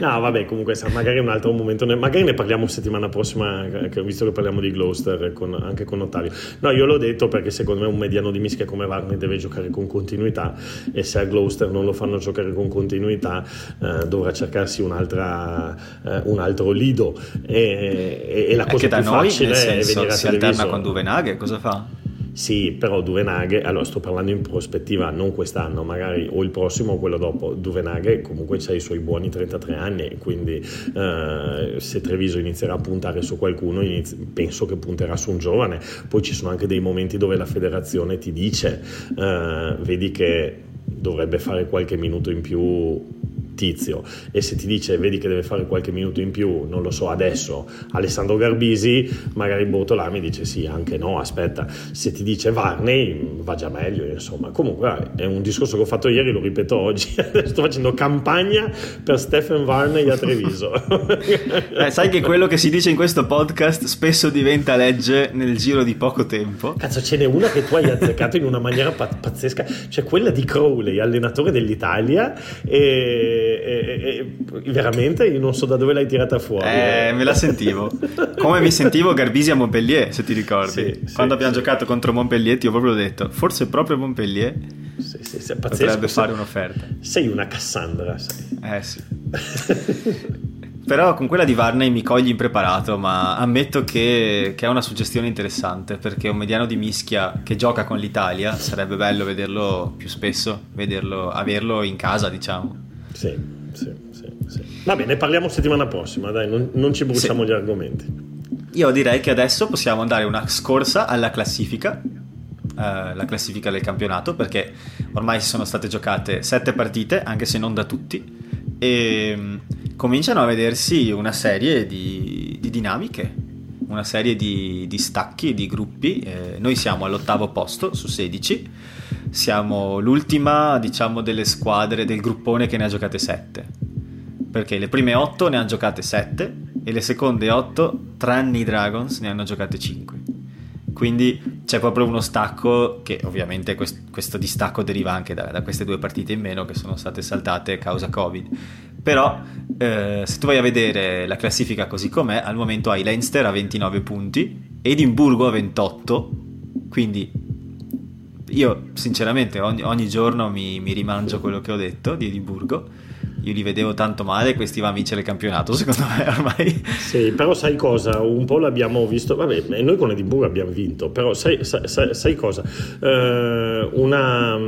no, vabbè, comunque magari un altro momento, magari ne parliamo settimana prossima, visto che parliamo di Gloucester con, anche con Ottavio. No, io l'ho detto perché secondo me un mediano di mischia come Wagner deve giocare con continuità e se a Gloucester non lo fanno giocare con continuità eh, dovrà cercarsi un'altra, eh, un altro lido. E, e, e la cosa più noi, facile senso, è venire a si alterna con Duvenaghe, cosa fa? Sì, però Duvenaghe, allora sto parlando in prospettiva, non quest'anno, magari o il prossimo o quello dopo. Duvenaghe comunque ha i suoi buoni 33 anni, quindi eh, se Treviso inizierà a puntare su qualcuno, inizi- penso che punterà su un giovane. Poi ci sono anche dei momenti dove la federazione ti dice, eh, vedi che dovrebbe fare qualche minuto in più tizio e se ti dice vedi che deve fare qualche minuto in più, non lo so adesso, Alessandro Garbisi, magari Bortolami dice sì, anche no, aspetta, se ti dice Varney va già meglio, insomma. Comunque è un discorso che ho fatto ieri, lo ripeto oggi, sto facendo campagna per Stephen Varney a Treviso. eh, sai che quello che si dice in questo podcast spesso diventa legge nel giro di poco tempo. Cazzo, ce n'è una che tu hai azzeccato in una maniera pazzesca, cioè quella di Crowley, allenatore dell'Italia e e, e, veramente io non so da dove l'hai tirata fuori. Eh, me la sentivo. Come mi sentivo Garbisi a Montpellier, se ti ricordi. Sì, Quando sì, abbiamo sì. giocato contro Montpellier ti ho proprio detto, forse proprio Montpellier sì, sì, sì, potrebbe fare un'offerta. Sei una Cassandra, sei. Eh sì. Però con quella di Varney mi cogli impreparato, ma ammetto che, che, è una suggestione interessante perché un mediano di mischia che gioca con l'Italia sarebbe bello vederlo più spesso, vederlo, averlo in casa, diciamo. Sì, sì, sì, sì. Va bene, parliamo settimana prossima, dai, non, non ci bruciamo sì. gli argomenti. Io direi che adesso possiamo andare una scorsa alla classifica, eh, la classifica del campionato, perché ormai si sono state giocate sette partite, anche se non da tutti, e mm, cominciano a vedersi una serie di, di dinamiche, una serie di, di stacchi, di gruppi. Eh, noi siamo all'ottavo posto su 16 siamo l'ultima, diciamo, delle squadre del gruppone che ne ha giocate 7. Perché le prime 8 ne hanno giocate 7 e le seconde 8, tranne i Dragons, ne hanno giocate 5. Quindi c'è proprio uno stacco che ovviamente questo distacco deriva anche da, da queste due partite in meno che sono state saltate a causa Covid. Però eh, se tu vai a vedere la classifica così com'è, al momento hai Leinster a 29 punti, Edimburgo a 28, quindi io sinceramente ogni, ogni giorno mi, mi, rimangio quello che ho detto di Edimburgo. Io li vedevo tanto male, questi va a vincere il campionato, secondo me ormai. Sì, però sai cosa? Un po' l'abbiamo visto, vabbè, noi con Edimburgo abbiamo vinto, però sai, sai, sai cosa? Uh, una,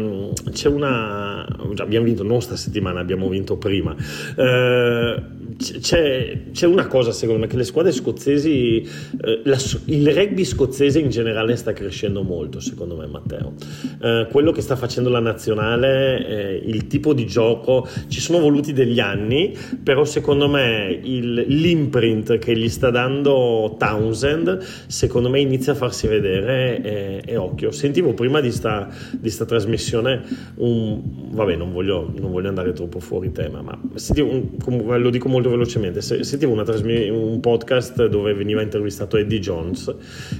c'è una... abbiamo vinto non sta settimana, abbiamo vinto prima. Uh, c'è, c'è, una cosa secondo me che le squadre scozzesi eh, la, il rugby scozzese in generale sta crescendo molto secondo me Matteo. Eh, quello che sta facendo la nazionale eh, il tipo di gioco ci sono voluti degli anni però secondo me il, l'imprint che gli sta dando Townsend secondo me inizia a farsi vedere e, e occhio. Sentivo prima di sta, di sta trasmissione un vabbè non voglio, non voglio andare troppo fuori tema ma sentivo un, lo dico molto molto velocemente, sentivo trasmi- un podcast dove veniva intervistato Eddie Jones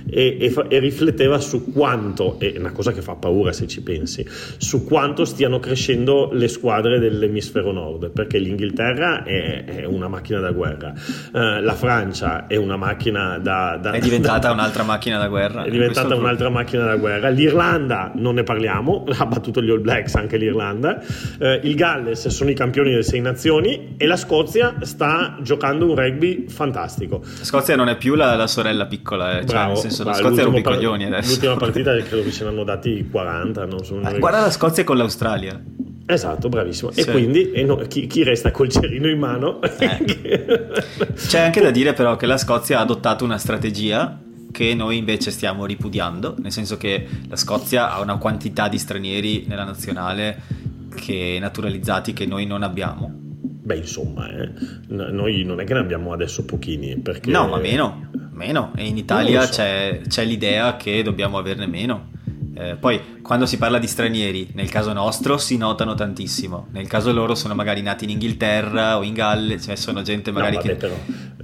e, e, fa- e, rifletteva su quanto, è una cosa che fa paura se ci pensi, su quanto stiano crescendo le squadre dell'emisfero nord, perché l'Inghilterra è, è una macchina da guerra, uh, la Francia è una macchina da... da è diventata da, un'altra macchina da guerra. È diventata un'altra macchina da guerra. L'Irlanda non ne parliamo, ha battuto gli All Blacks anche l'Irlanda, uh, il Galles sono i campioni delle sei nazioni e la Scozia sta giocando un rugby fantastico. La Scozia non è più la, la sorella piccola, eh. cioè, nel senso, la Scozia è un picoglioni adesso. L'ultima partita credo che ce ne hanno dati 40. Non so, eh, guarda la Scozia con l'Australia. Esatto, bravissimo. Sì. E quindi e no, chi, chi, resta col cerino in mano? Eh. C'è anche da dire però che la Scozia ha adottato una strategia che noi invece stiamo ripudiando, nel senso che la Scozia ha una quantità di stranieri nella nazionale che naturalizzati che noi non abbiamo Beh, insomma, eh, noi non è che ne abbiamo adesso pochini. Perché... No, ma meno, meno. E in Italia so. c'è, c'è l'idea che dobbiamo averne meno. Eh, poi quando si parla di stranieri, nel caso nostro si notano tantissimo, nel caso loro sono magari nati in Inghilterra o in Galles, cioè sono gente magari no, vabbè, che, però,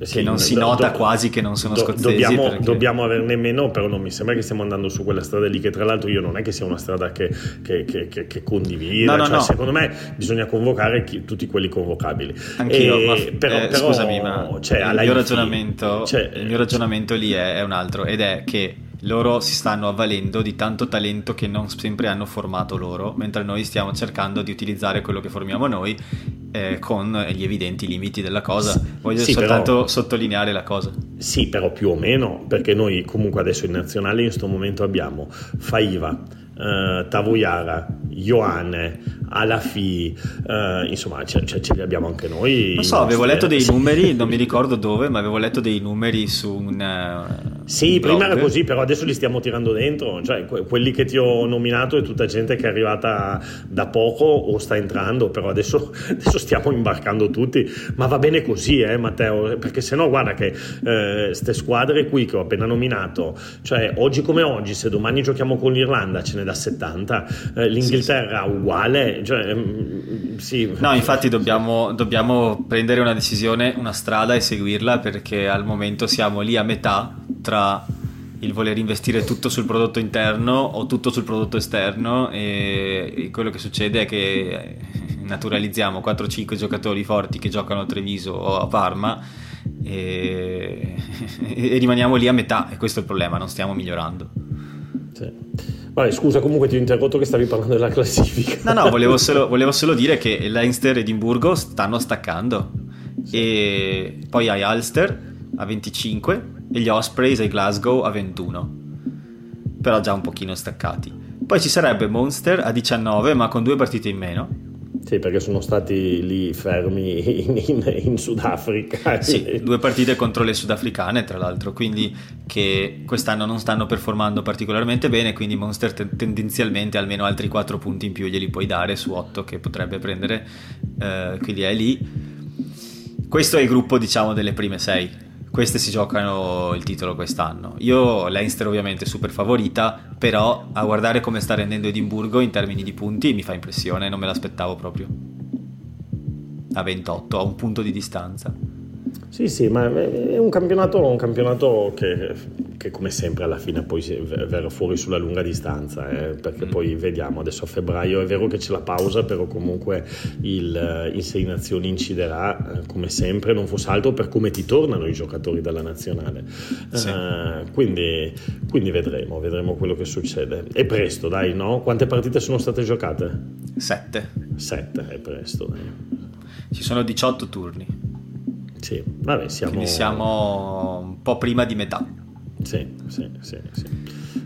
sì, che, non si nota do, quasi che non sono do, scozzesi. Dobbiamo, perché... dobbiamo, averne meno, però non mi sembra che stiamo andando su quella strada lì, che tra l'altro io non è che sia una strada che, che, che, che condivida, no, no, cioè, no. secondo me bisogna convocare chi, tutti quelli convocabili. Anch'io, e, ma, però, eh, però, scusami, ma cioè, il, mio ragionamento, cioè, il mio ragionamento lì è, è un altro ed è che loro si stanno avvalendo di tanto talento che non sempre hanno formato loro, mentre noi stiamo cercando di utilizzare quello che formiamo noi eh, con gli evidenti limiti della cosa. Voglio sì, soltanto però, sottolineare la cosa. Sì, però più o meno, perché noi comunque adesso in nazionale in questo momento abbiamo Faiva, eh, Tavuyara, Ioane, Alafi, eh, insomma ce, ce, ce, li abbiamo anche noi. Non so, avevo letto dei numeri, non mi ricordo dove, ma avevo letto dei numeri su un sì, prima era così, però adesso li stiamo tirando dentro. Cioè, quelli che ti ho nominato è tutta gente che è arrivata da poco o sta entrando, però adesso, adesso stiamo imbarcando tutti. Ma va bene così, eh, Matteo, perché se no, guarda che queste eh, squadre qui che ho appena nominato, cioè oggi come oggi, se domani giochiamo con l'Irlanda ce ne dà 70, eh, l'Inghilterra sì, sì. uguale. Cioè, mm, sì. No, infatti dobbiamo, dobbiamo prendere una decisione, una strada e seguirla perché al momento siamo lì a metà tra il voler investire tutto sul prodotto interno o tutto sul prodotto esterno e quello che succede è che naturalizziamo 4-5 giocatori forti che giocano a Treviso o a Parma e, e rimaniamo lì a metà e questo è il problema, non stiamo migliorando. Sì. Vabbè, scusa, comunque ti ho interrotto che stavi parlando della classifica. No, no, volevo solo, volevo solo dire che Leinster e Edimburgo stanno staccando. Sì. E poi hai Ulster a 25 e gli Ospreys e Glasgow a 21. Però già un pochino staccati. Poi ci sarebbe Monster a 19 ma con due partite in meno. Sì, perché sono stati lì fermi in, in, in, Sudafrica. Sì, due partite contro le sudafricane, tra l'altro, quindi che quest'anno non stanno performando particolarmente bene, quindi Monster te- tendenzialmente almeno altri 4 punti in più glieli puoi dare su 8 che potrebbe prendere, eh, quindi è lì. Questo è il gruppo, diciamo, delle prime 6 queste si giocano il titolo quest'anno. Io Leinster ovviamente super favorita, però a guardare come sta rendendo Edimburgo in termini di punti mi fa impressione, non me l'aspettavo proprio. A 28, a un punto di distanza. Sì, sì, ma è un campionato, un campionato che, che, come sempre alla fine poi verrà fuori sulla lunga distanza, eh, perché mm. poi vediamo adesso a febbraio è vero che c'è la pausa, però comunque il, il Sei Nazioni inciderà eh, come sempre, non fosse altro per come ti tornano i giocatori dalla nazionale. Sì. Uh, quindi, quindi vedremo, vedremo quello che succede. È presto, dai, no? Quante partite sono state giocate? Sette. Sette, è presto, dai. Ci sono 18 turni. Sì, vabbè, siamo... Quindi siamo un po' prima di metà. Sì, sì, sì, sì.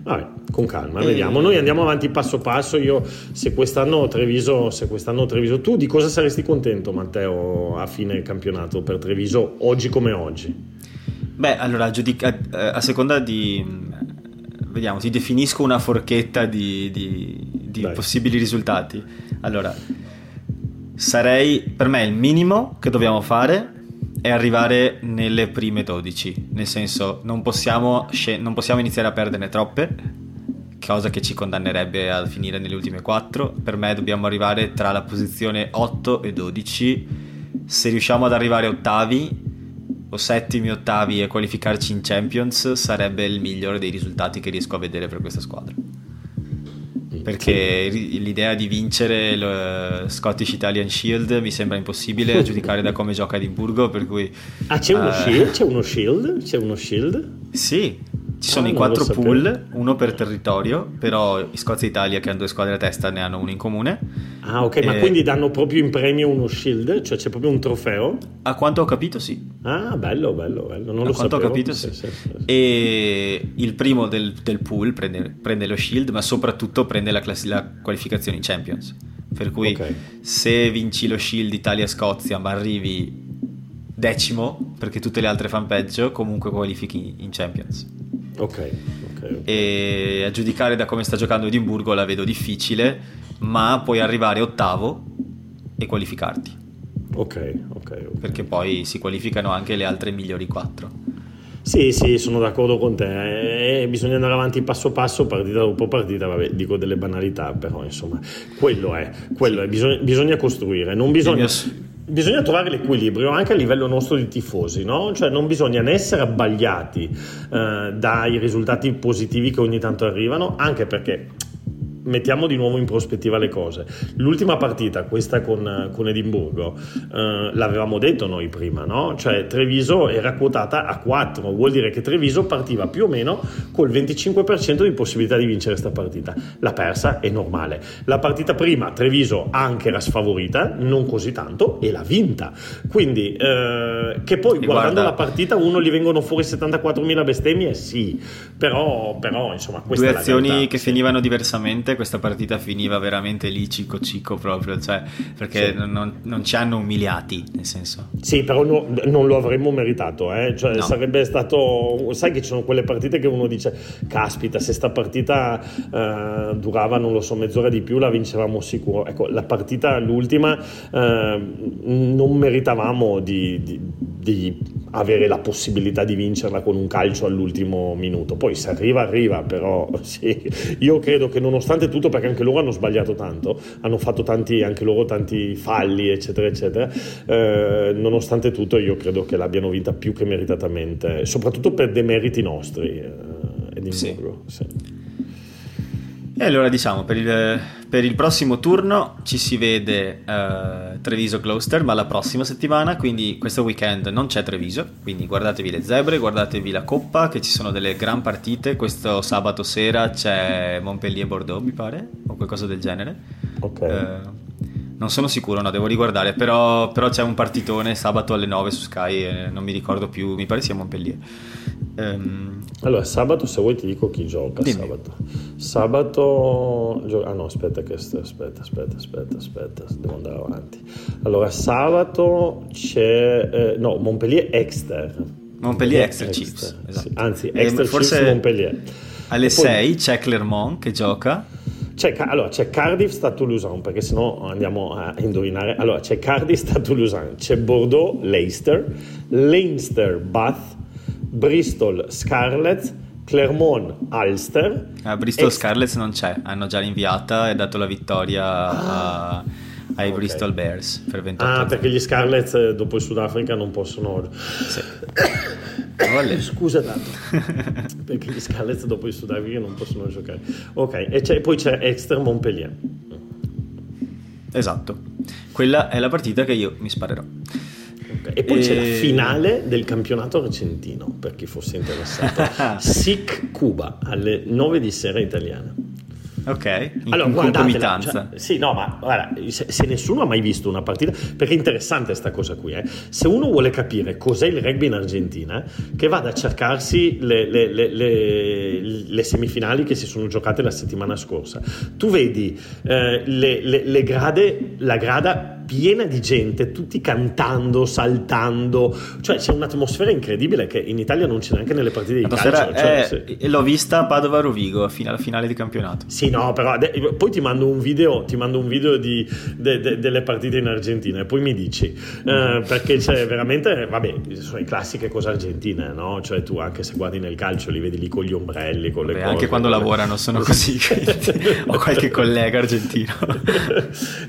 Vabbè, con calma, e... vediamo. Noi andiamo avanti passo passo. Io, se quest'anno Treviso, se quest'anno Treviso, tu di cosa saresti contento, Matteo, a fine campionato per Treviso, oggi come oggi? Beh, allora, giudica, eh, a seconda di. Vediamo, ti definisco una forchetta di, di, di possibili risultati. Allora, sarei per me il minimo che dobbiamo fare è arrivare nelle prime 12, nel senso non possiamo, non possiamo iniziare a perderne troppe, cosa che ci condannerebbe a finire nelle ultime 4. Per me dobbiamo arrivare tra la posizione 8 e 12. Se riusciamo ad arrivare ottavi o settimi, ottavi e qualificarci in Champions sarebbe il migliore dei risultati che riesco a vedere per questa squadra perché l'idea di vincere lo Scottish Italian Shield mi sembra impossibile a giudicare da come gioca Edimburgo per cui ah c'è uno, uh, shield? c'è uno shield? c'è uno shield? sì ci sono ah, i quattro pool, uno per territorio, però Scozia e Italia, che hanno due squadre a testa, ne hanno uno in comune. Ah, ok, e... ma quindi danno proprio in premio uno shield? Cioè c'è proprio un trofeo? A quanto ho capito, sì. Ah, bello, bello, bello. Non a lo quanto sapevo. ho capito, sì. sì, sì. E il primo del, del pool prende, prende, lo shield, ma soprattutto prende la, class- la qualificazione in Champions. Per cui okay. se vinci lo shield Italia-Scozia, ma arrivi decimo, perché tutte le altre fanno peggio, comunque qualifichi in Champions. Ok, ok. E a giudicare da come sta giocando Edimburgo la vedo difficile, ma puoi arrivare ottavo e qualificarti. Ok, ok. okay. Perché poi si qualificano anche le altre migliori quattro. Sì, sì, sono d'accordo con te. Eh, bisogna andare avanti passo passo, partita dopo partita. Vabbè, dico delle banalità, però insomma, quello è. Quello sì. è. Bisogna, bisogna, costruire. Non bisogna. Mio bisogna trovare l'equilibrio anche a livello nostro di tifosi, no? Cioè non bisogna né essere abbagliati eh, dai risultati positivi che ogni tanto arrivano, anche perché mettiamo di nuovo in prospettiva le cose. L'ultima partita, questa con, con Edimburgo, eh, l'avevamo detto noi prima, no? Cioè Treviso era quotata a 4, vuol dire che Treviso partiva più o meno col 25% di possibilità di vincere questa partita. L'ha persa, è normale. La partita prima Treviso anche era sfavorita, non così tanto, e l'ha vinta. Quindi, eh, che poi guardando guarda, la partita uno gli vengono fuori 74.000 bestemmie, sì, però, però insomma... Queste due azioni che finivano diversamente questa partita finiva veramente lì cico cico proprio, cioè, perché sì. non, non, ci hanno umiliati, nel senso. Sì, però no, non lo avremmo meritato, eh? cioè, no. sarebbe stato, sai che ci sono quelle partite che uno dice, caspita, se sta partita eh, durava, non lo so, mezz'ora di più la vincevamo sicuro. Ecco, la partita, l'ultima, eh, non meritavamo di, di, di avere la possibilità di vincerla con un calcio all'ultimo minuto. Poi se arriva, arriva, però sì, io credo che nonostante tutto, perché anche loro hanno sbagliato tanto, hanno fatto tanti, anche loro tanti falli, eccetera, eccetera, eh, nonostante tutto io credo che l'abbiano vinta più che meritatamente, soprattutto per demeriti nostri. Eh, Edimburgo. Sì. Sì. E allora diciamo, per il, per il, prossimo turno ci si vede uh, Treviso-Gloucester, ma la prossima settimana, quindi questo weekend non c'è Treviso, quindi guardatevi le zebre, guardatevi la Coppa, che ci sono delle gran partite, questo sabato sera c'è Montpellier-Bordeaux, mi pare, o qualcosa del genere. Ok. Uh, non sono sicuro, no, devo riguardare, però, però, c'è un partitone sabato alle 9 su Sky, eh, non mi ricordo più, mi pare sia Montpellier. Um, allora, sabato se vuoi ti dico chi gioca dimmi. sabato. Sabato... Ah no, aspetta, che aspetta, aspetta, aspetta, aspetta, devo andare avanti. Allora, sabato c'è... Eh, no, Montpellier-Exter. Montpellier-Exter Chiefs, esatto. Sì, anzi, Exter Forse Montpellier. Alle 6 c'è Clermont che gioca. C'è, allora, c'è Cardiff sta Toulouse, perché sennò andiamo a indovinare. Allora, c'è Cardiff sta Toulouse, c'è Bordeaux Leicester, Leinster Bath, Bristol Scarlett, Clermont Ulster. Ah, Bristol ex- Scarlett non c'è, hanno già rinviata e dato la vittoria ah. a, ai okay. Bristol Bears per 28 Ah, perché gli Scarlett eh, dopo il Sudafrica non possono... Sì. Scusa tanto, perché gli Scarlett dopo il Sudafrica non possono giocare. Ok, e poi c'è Exeter Montpellier. Esatto, quella è la partita che io mi sparerò. E poi e... c'è la finale del campionato argentino, per chi fosse interessato. SIC Cuba alle 9 di sera italiana. Ok, in, allora, in concomitanza. Cioè, sì, no, ma guarda, se, se, nessuno ha mai visto una partita, perché è interessante questa cosa qui, eh? se uno vuole capire cos'è il rugby in Argentina, che vada a cercarsi le, le, le, le semifinali che si sono giocate la settimana scorsa. Tu vedi eh, le, grade, la grada piena di gente, tutti cantando, saltando, cioè c'è un'atmosfera incredibile che in Italia non c'è neanche nelle partite di calcio. Cioè, è, sì. L'ho vista a Padova-Rovigo alla finale di campionato. Sì, no, però poi ti mando un video, ti mando un video di, de, de, delle partite in Argentina e poi mi dici, eh, perché c'è veramente, vabbè, sono le classiche cose argentine, no? Cioè tu anche se guardi nel calcio li vedi lì con gli ombrelli, con le vabbè, cose. Anche quando le... lavorano sono così, ho qualche collega argentino.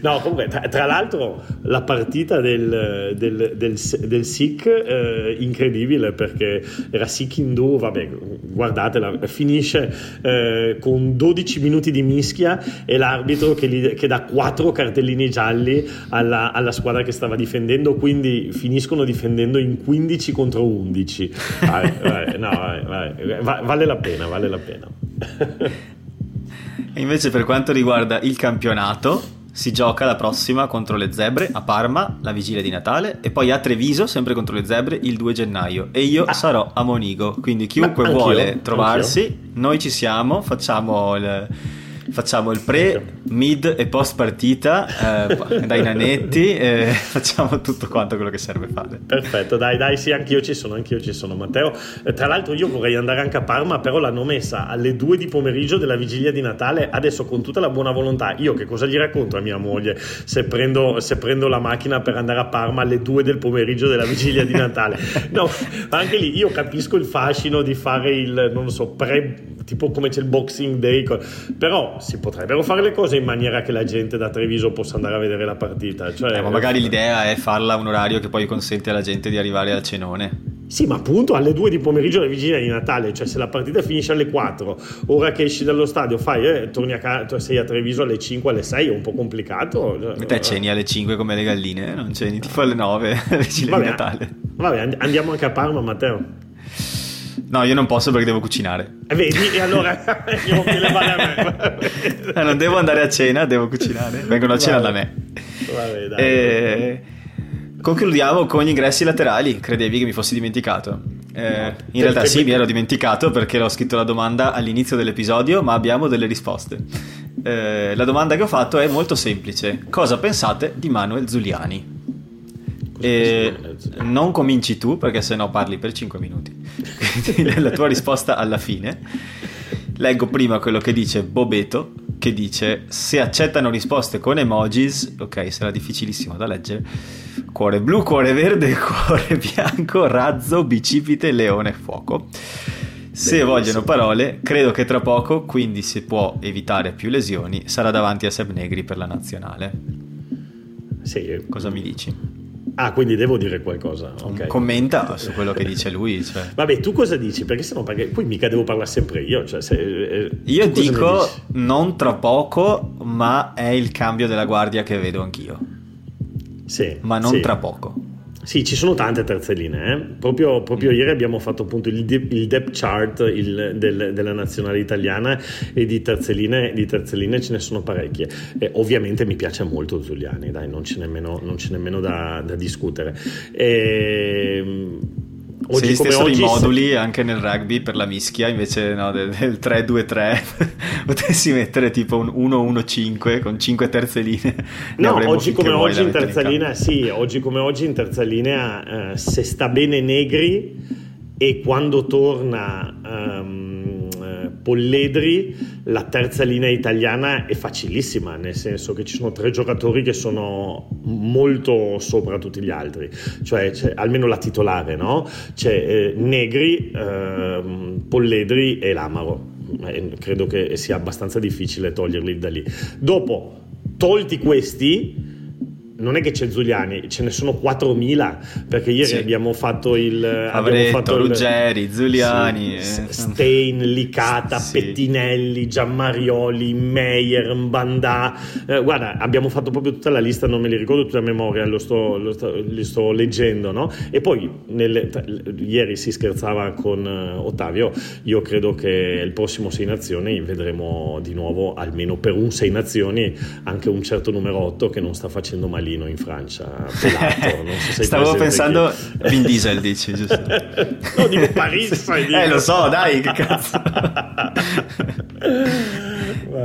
no, comunque, tra, tra l'altro la partita del, del, del, del SIC eh, incredibile perché era in Hindu, vabbè, guardatela, finisce eh, con 12 minuti di mischia e l'arbitro che, li, che dà 4 cartellini gialli alla, alla, squadra che stava difendendo, quindi finiscono difendendo in 15 contro 11. Vai, vai, no, vai, vale la pena, vale la pena. E invece per quanto riguarda il campionato, si gioca la prossima contro le zebre a Parma la vigilia di Natale e poi a Treviso sempre contro le zebre il 2 gennaio e io ah. sarò a Monigo quindi chiunque vuole trovarsi anch'io. noi ci siamo facciamo il facciamo il pre, mid e post partita eh, dai nanetti e facciamo tutto quanto quello che serve fare. Perfetto, dai, dai, sì, anch'io ci sono, anch'io ci sono, Matteo. Eh, tra l'altro io vorrei andare anche a Parma, però l'hanno messa alle 2 di pomeriggio della vigilia di Natale. Adesso con tutta la buona volontà, io che cosa gli racconto a mia moglie se prendo, se prendo la macchina per andare a Parma alle 2 del pomeriggio della vigilia di Natale? No, anche lì io capisco il fascino di fare il, non so, pre tipo come c'è il Boxing Day, però si potrebbero fare le cose in maniera che la gente da Treviso possa andare a vedere la partita. Cioè, eh, ma magari l'idea è farla a un orario che poi consente alla gente di arrivare al cenone. Sì, ma appunto alle 2 di pomeriggio la vigilia di Natale, cioè se la partita finisce alle 4, ora che esci dallo stadio fai, eh, torni a casa, sei a Treviso alle 5, alle 6, è un po' complicato. Cioè, te ceni alle 5 come le galline, non ceni tipo alle 9, la vigilia vabbè, di Natale. Vabbè, andiamo anche a Parma, Matteo. No, io non posso perché devo cucinare. Eh, vedi, e allora io me le vale a me. Eh, non devo andare a cena, devo cucinare. Vengono a cena da me. Vabbè, dai. E... Concludiamo con gli ingressi laterali. Credevi che mi fossi dimenticato? Eh, in realtà sì, mi ero dimenticato perché l'ho scritto la domanda all'inizio dell'episodio, ma abbiamo delle risposte. eh, la domanda che ho fatto è molto semplice. Cosa pensate di Manuel Zuliani? E non cominci tu perché sennò parli per 5 minuti. Quindi la tua risposta alla fine. Leggo prima quello che dice Bobeto, che dice se accettano risposte con emojis, ok, sarà difficilissimo da leggere. Cuore blu, cuore verde, cuore bianco, razzo, bicipite, leone, fuoco. Se vogliono parole, credo che tra poco, quindi si può evitare più lesioni, sarà davanti a Seb Negri per la nazionale. Sì. Cosa mi dici? Ah, quindi devo dire qualcosa. Okay. Commenta su quello che dice lui. Cioè. Vabbè, tu cosa dici? Perché sennò perché qui mica devo parlare sempre io. Cioè, se, eh, io dico non tra poco, ma è il cambio della guardia che vedo anch'io. Sì. Ma non sì. tra poco. Sì, ci sono tante terze linee. Eh? Proprio, proprio, ieri abbiamo fatto appunto il, il depth chart il, del, della nazionale italiana e di terze linee, di terze linee ce ne sono parecchie. E ovviamente mi piace molto Giuliani, dai, non c'è nemmeno, non c'è nemmeno da, da discutere. E, Oggi se esistessero i moduli se... anche nel rugby per la mischia invece no, del, del 3-2-3 potessi mettere tipo un 1-1-5 con 5 terze linee no oggi come oggi in terza in linea sì oggi come oggi in terza linea eh, se sta bene Negri e quando torna um, Polledri la terza linea italiana è facilissima, nel senso che ci sono tre giocatori che sono molto sopra tutti gli altri, cioè almeno la titolare, no? C'è eh, Negri, eh, Polledri e Lamaro. Eh, credo che sia abbastanza difficile toglierli da lì. Dopo, tolti questi, non è che c'è Zuliani, ce ne sono 4.000 perché ieri sì. abbiamo fatto il Avretto, fatto Ruggeri, il, Zuliani, sì, eh. Stein, Licata, sì. Pettinelli, Giammarioli, Meyer, Mbanda. Eh, guarda, abbiamo fatto proprio tutta la lista, non me li ricordo tutta a memoria, lo sto, lo sto, li sto leggendo, no? E poi nelle, ieri si scherzava con uh, Ottavio, io credo che il prossimo Sei Nazioni vedremo di nuovo almeno per un Sei Nazioni anche un certo numero 8 che non sta facendo male Marino in Francia, pelato, so Stavo pensando che... Vin Diesel, dici, giusto? no, dico Paris, Eh, lo so, dai, che cazzo.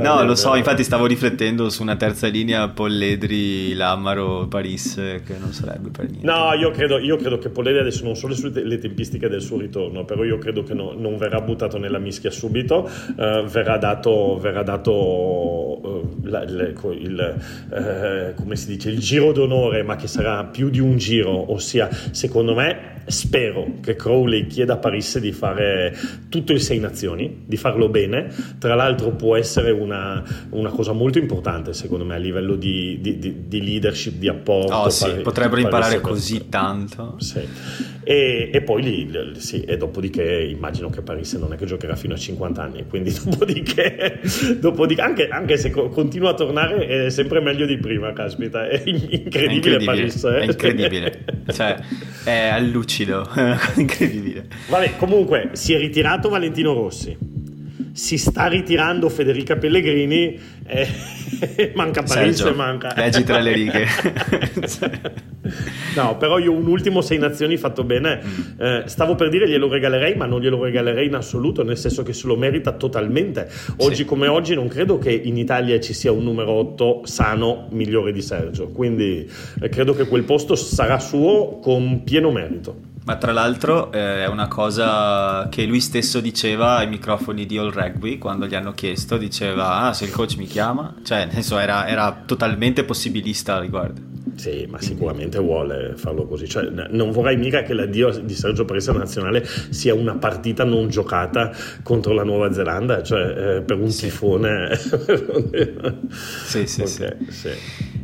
no, lo so, infatti stavo riflettendo su una terza linea Polledri, Lammaro, Paris, che non sarebbe per niente. No, io credo, io credo che Polledri adesso non solo sulle tempistiche del suo ritorno, però io credo che no, non verrà buttato nella mischia subito, uh, verrà dato, verrà dato uh, la, le, il, uh, come si dice, il giro d'onore, ma che sarà più di un giro, ossia, secondo me, spero che Crowley chieda a Paris di fare tutto il Sei Nazioni, di farlo bene, tra l'altro può essere una, una cosa molto importante, secondo me, a livello di, di, di, leadership, di apporto. Oh sì, potrebbero imparare così tanto. Sì. E, e, poi lì, sì, e dopodiché immagino che Paris non è che giocherà fino a 50 anni, quindi dopodiché, dopodiché anche, anche, se continua a tornare è sempre meglio di prima, caspita, è incredibile, è incredibile Paris. Eh? È incredibile, cioè è allucido, incredibile. Vabbè, comunque si è ritirato Valentino Rossi si sta ritirando Federica Pellegrini eh, manca Paris Sergio, manca. Leggi tra le righe. No però io un ultimo sei nazioni fatto bene. Mm. eh, stavo per dire glielo regalerei ma non glielo regalerei in assoluto nel senso che se lo merita totalmente. Oggi sì. come oggi non credo che in Italia ci sia un numero 8 sano migliore di Sergio. Quindi eh, credo che quel posto sarà suo con pieno merito ma tra l'altro eh, è una cosa che lui stesso diceva ai microfoni di All Rugby quando gli hanno chiesto, diceva ah se il coach mi chiama, cioè nel senso era, era totalmente possibilista al riguardo. Sì, ma sicuramente vuole farlo così. Cioè, non vorrei mica che l'addio di Sergio Paressa nazionale sia una partita non giocata contro la Nuova Zelanda, cioè eh, per un sì. tifone. sì, sì, okay, sì, sì.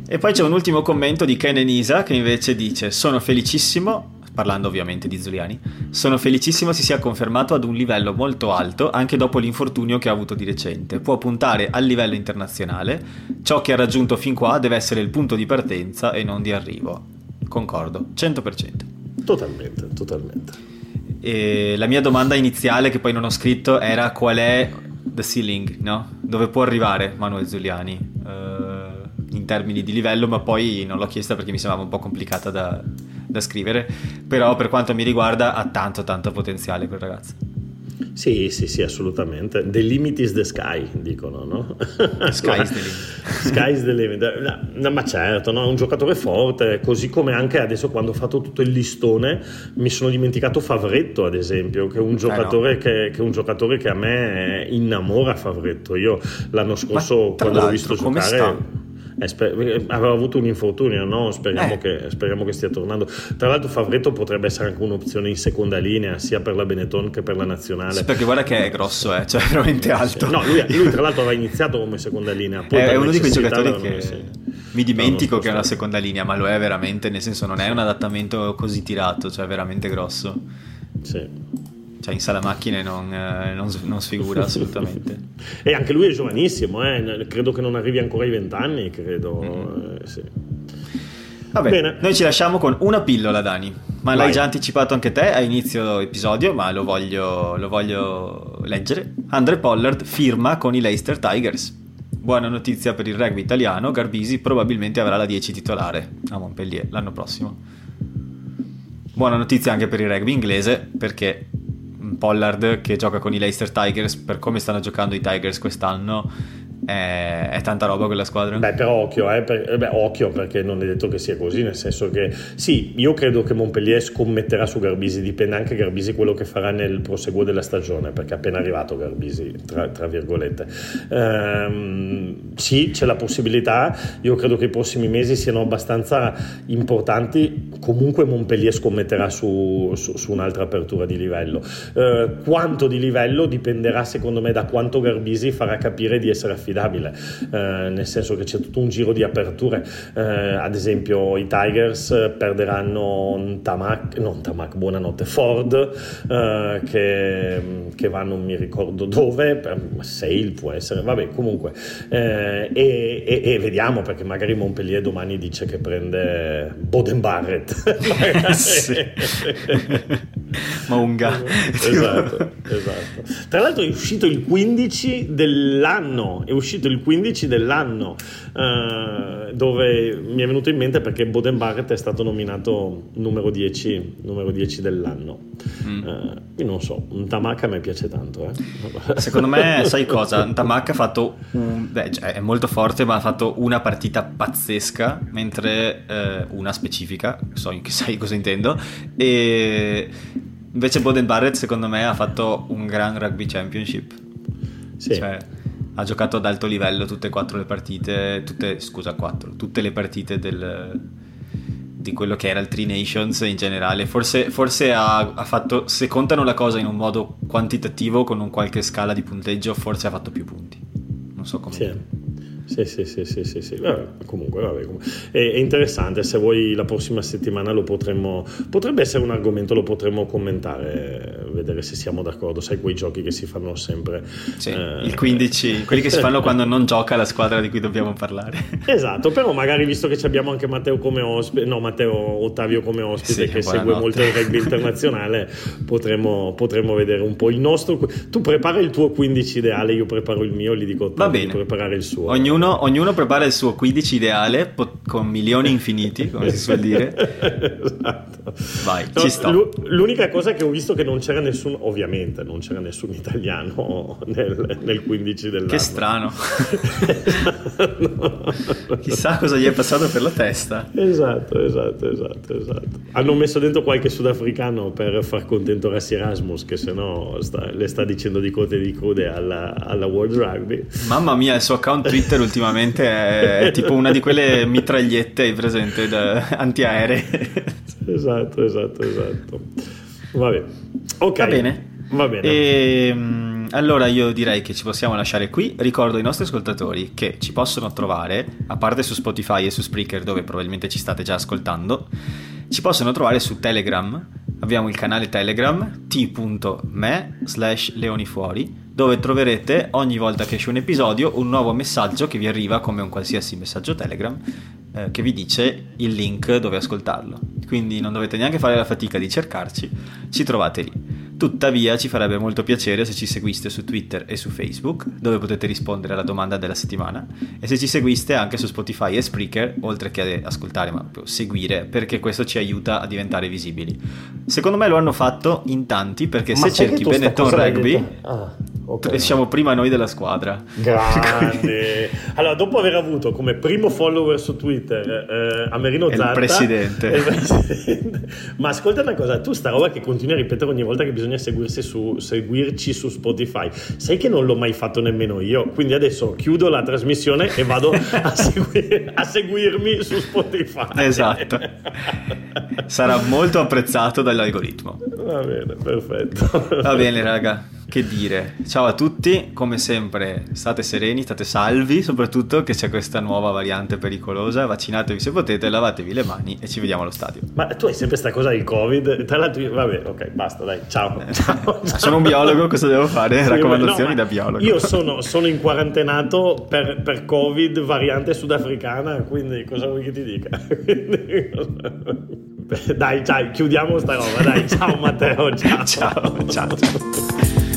E poi c'è un ultimo commento di Ken Enisa che invece dice: Sono felicissimo parlando ovviamente di Zuliani, sono felicissimo si sia confermato ad un livello molto alto anche dopo l'infortunio che ha avuto di recente. Può puntare al livello internazionale, ciò che ha raggiunto fin qua deve essere il punto di partenza e non di arrivo. Concordo, 100%. Totalmente, totalmente. E la mia domanda iniziale, che poi non ho scritto, era qual è the ceiling, no? Dove può arrivare Manuel Zuliani? Uh, in termini di livello, ma poi non l'ho chiesta perché mi sembrava un po' complicata da, da scrivere, però per quanto mi riguarda ha tanto tanto potenziale quel ragazzo. Sì, sì, sì, assolutamente. The limit is the sky, dicono, no? Sky is the limit. sky is the limit. No, ma certo, no? è un giocatore forte, così come anche adesso quando ho fatto tutto il listone mi sono dimenticato Favretto, ad esempio, che è un giocatore, eh no. che, che, è un giocatore che a me innamora Favretto. Io l'anno scorso, quando l'ho visto giocare... Sta? Eh, sper- eh, aveva avuto un infortunio, no? speriamo, eh. che, speriamo, che, stia tornando. Tra l'altro, Favretto potrebbe essere anche un'opzione in seconda linea, sia per la Benetton che per la nazionale. Sì, perché guarda che è grosso, eh? cioè veramente alto. No, lui, lui, tra l'altro aveva iniziato come seconda linea. Poi è uno di quei giocatori che sì. mi dimentico che è una seconda linea, ma lo è veramente, nel senso non è un adattamento così tirato, cioè veramente grosso. Sì cioè in sala macchine non, eh, non, non sfigura assolutamente. e anche lui è giovanissimo, eh? credo che non arrivi ancora ai vent'anni, credo. Mm. Eh, sì. Vabbè, Bene. noi ci lasciamo con una pillola, Dani. Ma Vai. l'hai già anticipato anche te a inizio episodio, ma lo voglio, lo voglio leggere. Andre Pollard firma con i Leicester Tigers. Buona notizia per il rugby italiano, Garbisi probabilmente avrà la 10 titolare a Montpellier l'anno prossimo. Buona notizia anche per il rugby inglese perché Pollard che gioca con i Leicester Tigers per come stanno giocando i Tigers quest'anno è, è, tanta roba quella squadra. Beh, però occhio, eh, per, beh, occhio perché non è detto che sia così, nel senso che sì, io credo che Montpellier scommetterà su Garbisi, dipende anche Garbisi quello che farà nel proseguo della stagione, perché è appena arrivato Garbisi, tra, tra virgolette. Ehm, sì, c'è la possibilità, io credo che i prossimi mesi siano abbastanza importanti, comunque Montpellier scommetterà su, su, su un'altra apertura di livello. Ehm, quanto di livello dipenderà secondo me da quanto Garbisi farà capire di essere affidato affidabile, eh, nel senso che c'è tutto un giro di aperture. Eh, ad esempio, i Tigers perderanno Tamak, non Tamak, buonanotte, Ford, eh, che, che va non mi ricordo dove, per Sale può essere, vabbè, comunque. Eh, e, e, e, vediamo perché magari Montpellier domani dice che prende Boden Barrett. Maunga. esatto, esatto. Tra l'altro è uscito il 15 dell'anno, è uscito il 15 dell'anno, eh, dove mi è venuto in mente perché Boden Barrett è stato nominato numero 10, numero 10 dell'anno. Mm. Eh, io non so, un Tamaka a me piace tanto. Eh. Secondo me, sai cosa? Un Tamaka ha fatto, un, beh, cioè, è molto forte, ma ha fatto una partita pazzesca, mentre eh, una specifica, so che sai cosa intendo, e invece Boden Barrett secondo me ha fatto un gran rugby championship. Sì. Cioè, ha giocato ad alto livello tutte e quattro le partite, tutte, scusa, quattro, tutte le partite del, di quello che era il Tri Nations in generale. Forse, forse ha, ha, fatto, se contano la cosa in un modo quantitativo, con un qualche scala di punteggio, forse ha fatto più punti. Non so come. Sì. Sì, sì, sì, sì, sì, sì. Vabbè, comunque, vabbè, comunque. È, è, interessante, se vuoi la prossima settimana lo potremmo, potrebbe essere un argomento, lo potremmo commentare, vedere se siamo d'accordo, sai quei giochi che si fanno sempre. Sì, eh, il 15, quelli che si fanno quando non gioca la squadra di cui dobbiamo parlare. Esatto, però magari visto che abbiamo anche Matteo come ospite, no Matteo Ottavio come ospite sì, che segue molto il rugby internazionale, potremmo, potremmo, vedere un po' il nostro... Tu prepara il tuo 15 ideale, io preparo il mio, gli dico Ottavio di preparare il suo. Ognuno ognuno, ognuno, prepara il suo 15 ideale pot- con milioni infiniti, come si suol dire. esatto. Vai, no, ci sto. L'unica cosa che ho visto che non c'era nessun, ovviamente non c'era nessun italiano nel, nel 15 dell'anno. Che strano. no. Chissà cosa gli è passato per la testa. Esatto, esatto, esatto, esatto. Hanno messo dentro qualche sudafricano per far contento Rassi Erasmus, che se no sta, le sta dicendo di cote e di code alla, alla World Rugby. Mamma mia, il suo account Twitter ultimamente è, è tipo una di quelle mitragliette, presente, da, antiaeree. esatto, esatto, esatto. Va bene. Ok. Va bene. Va bene. E, ehm, allora io direi che ci possiamo lasciare qui. Ricordo ai nostri ascoltatori che ci possono trovare, a parte su Spotify e su Spreaker, dove probabilmente ci state già ascoltando, ci possono trovare su Telegram. Abbiamo il canale Telegram t.me slash leonifuori dove troverete ogni volta che esce un episodio un nuovo messaggio che vi arriva come un qualsiasi messaggio Telegram eh, che vi dice il link dove ascoltarlo. Quindi non dovete neanche fare la fatica di cercarci, ci trovate lì. Tuttavia ci farebbe molto piacere se ci seguiste su Twitter e su Facebook, dove potete rispondere alla domanda della settimana, e se ci seguiste anche su Spotify e Spreaker, oltre che ascoltare, ma seguire, perché questo ci aiuta a diventare visibili. Secondo me lo hanno fatto in tanti, perché Ma se cerchi Benetton Rugby? Ah, ok. siamo prima noi della squadra. Grande. Allora, dopo aver avuto come primo follower su Twitter eh, Amerino È il Zatta, presidente. il presidente. Ma ascolta una cosa, tu sta roba che continui a ripetere ogni volta che bisogna seguirsi su, seguirci su Spotify, sai che non l'ho mai fatto nemmeno io, quindi adesso chiudo la trasmissione e vado a, segui- a seguirmi su Spotify. Esatto. Sarà molto apprezzato dall'algoritmo. Va bene, perfetto. Va bene, raga, che dire. Ciao a tutti, come sempre state sereni, state salvi, soprattutto che c'è questa nuova variante pericolosa. Vaccinatevi se potete, lavatevi le mani e ci vediamo allo stadio. Ma tu hai sempre sta cosa del Covid, tra l'altro, io- va bene, ok, basta, dai, ciao. ciao, ciao. Sono un biologo, cosa devo fare? Sì, Raccomandazioni no, da biologo. Io sono, sono in quarantenato per, per Covid, variante sudafricana, quindi cosa vuoi che ti dica? Dai, dai, chiudiamo sta roba, dai, ciao Matteo, ciao. Ciao, ciao, ciao.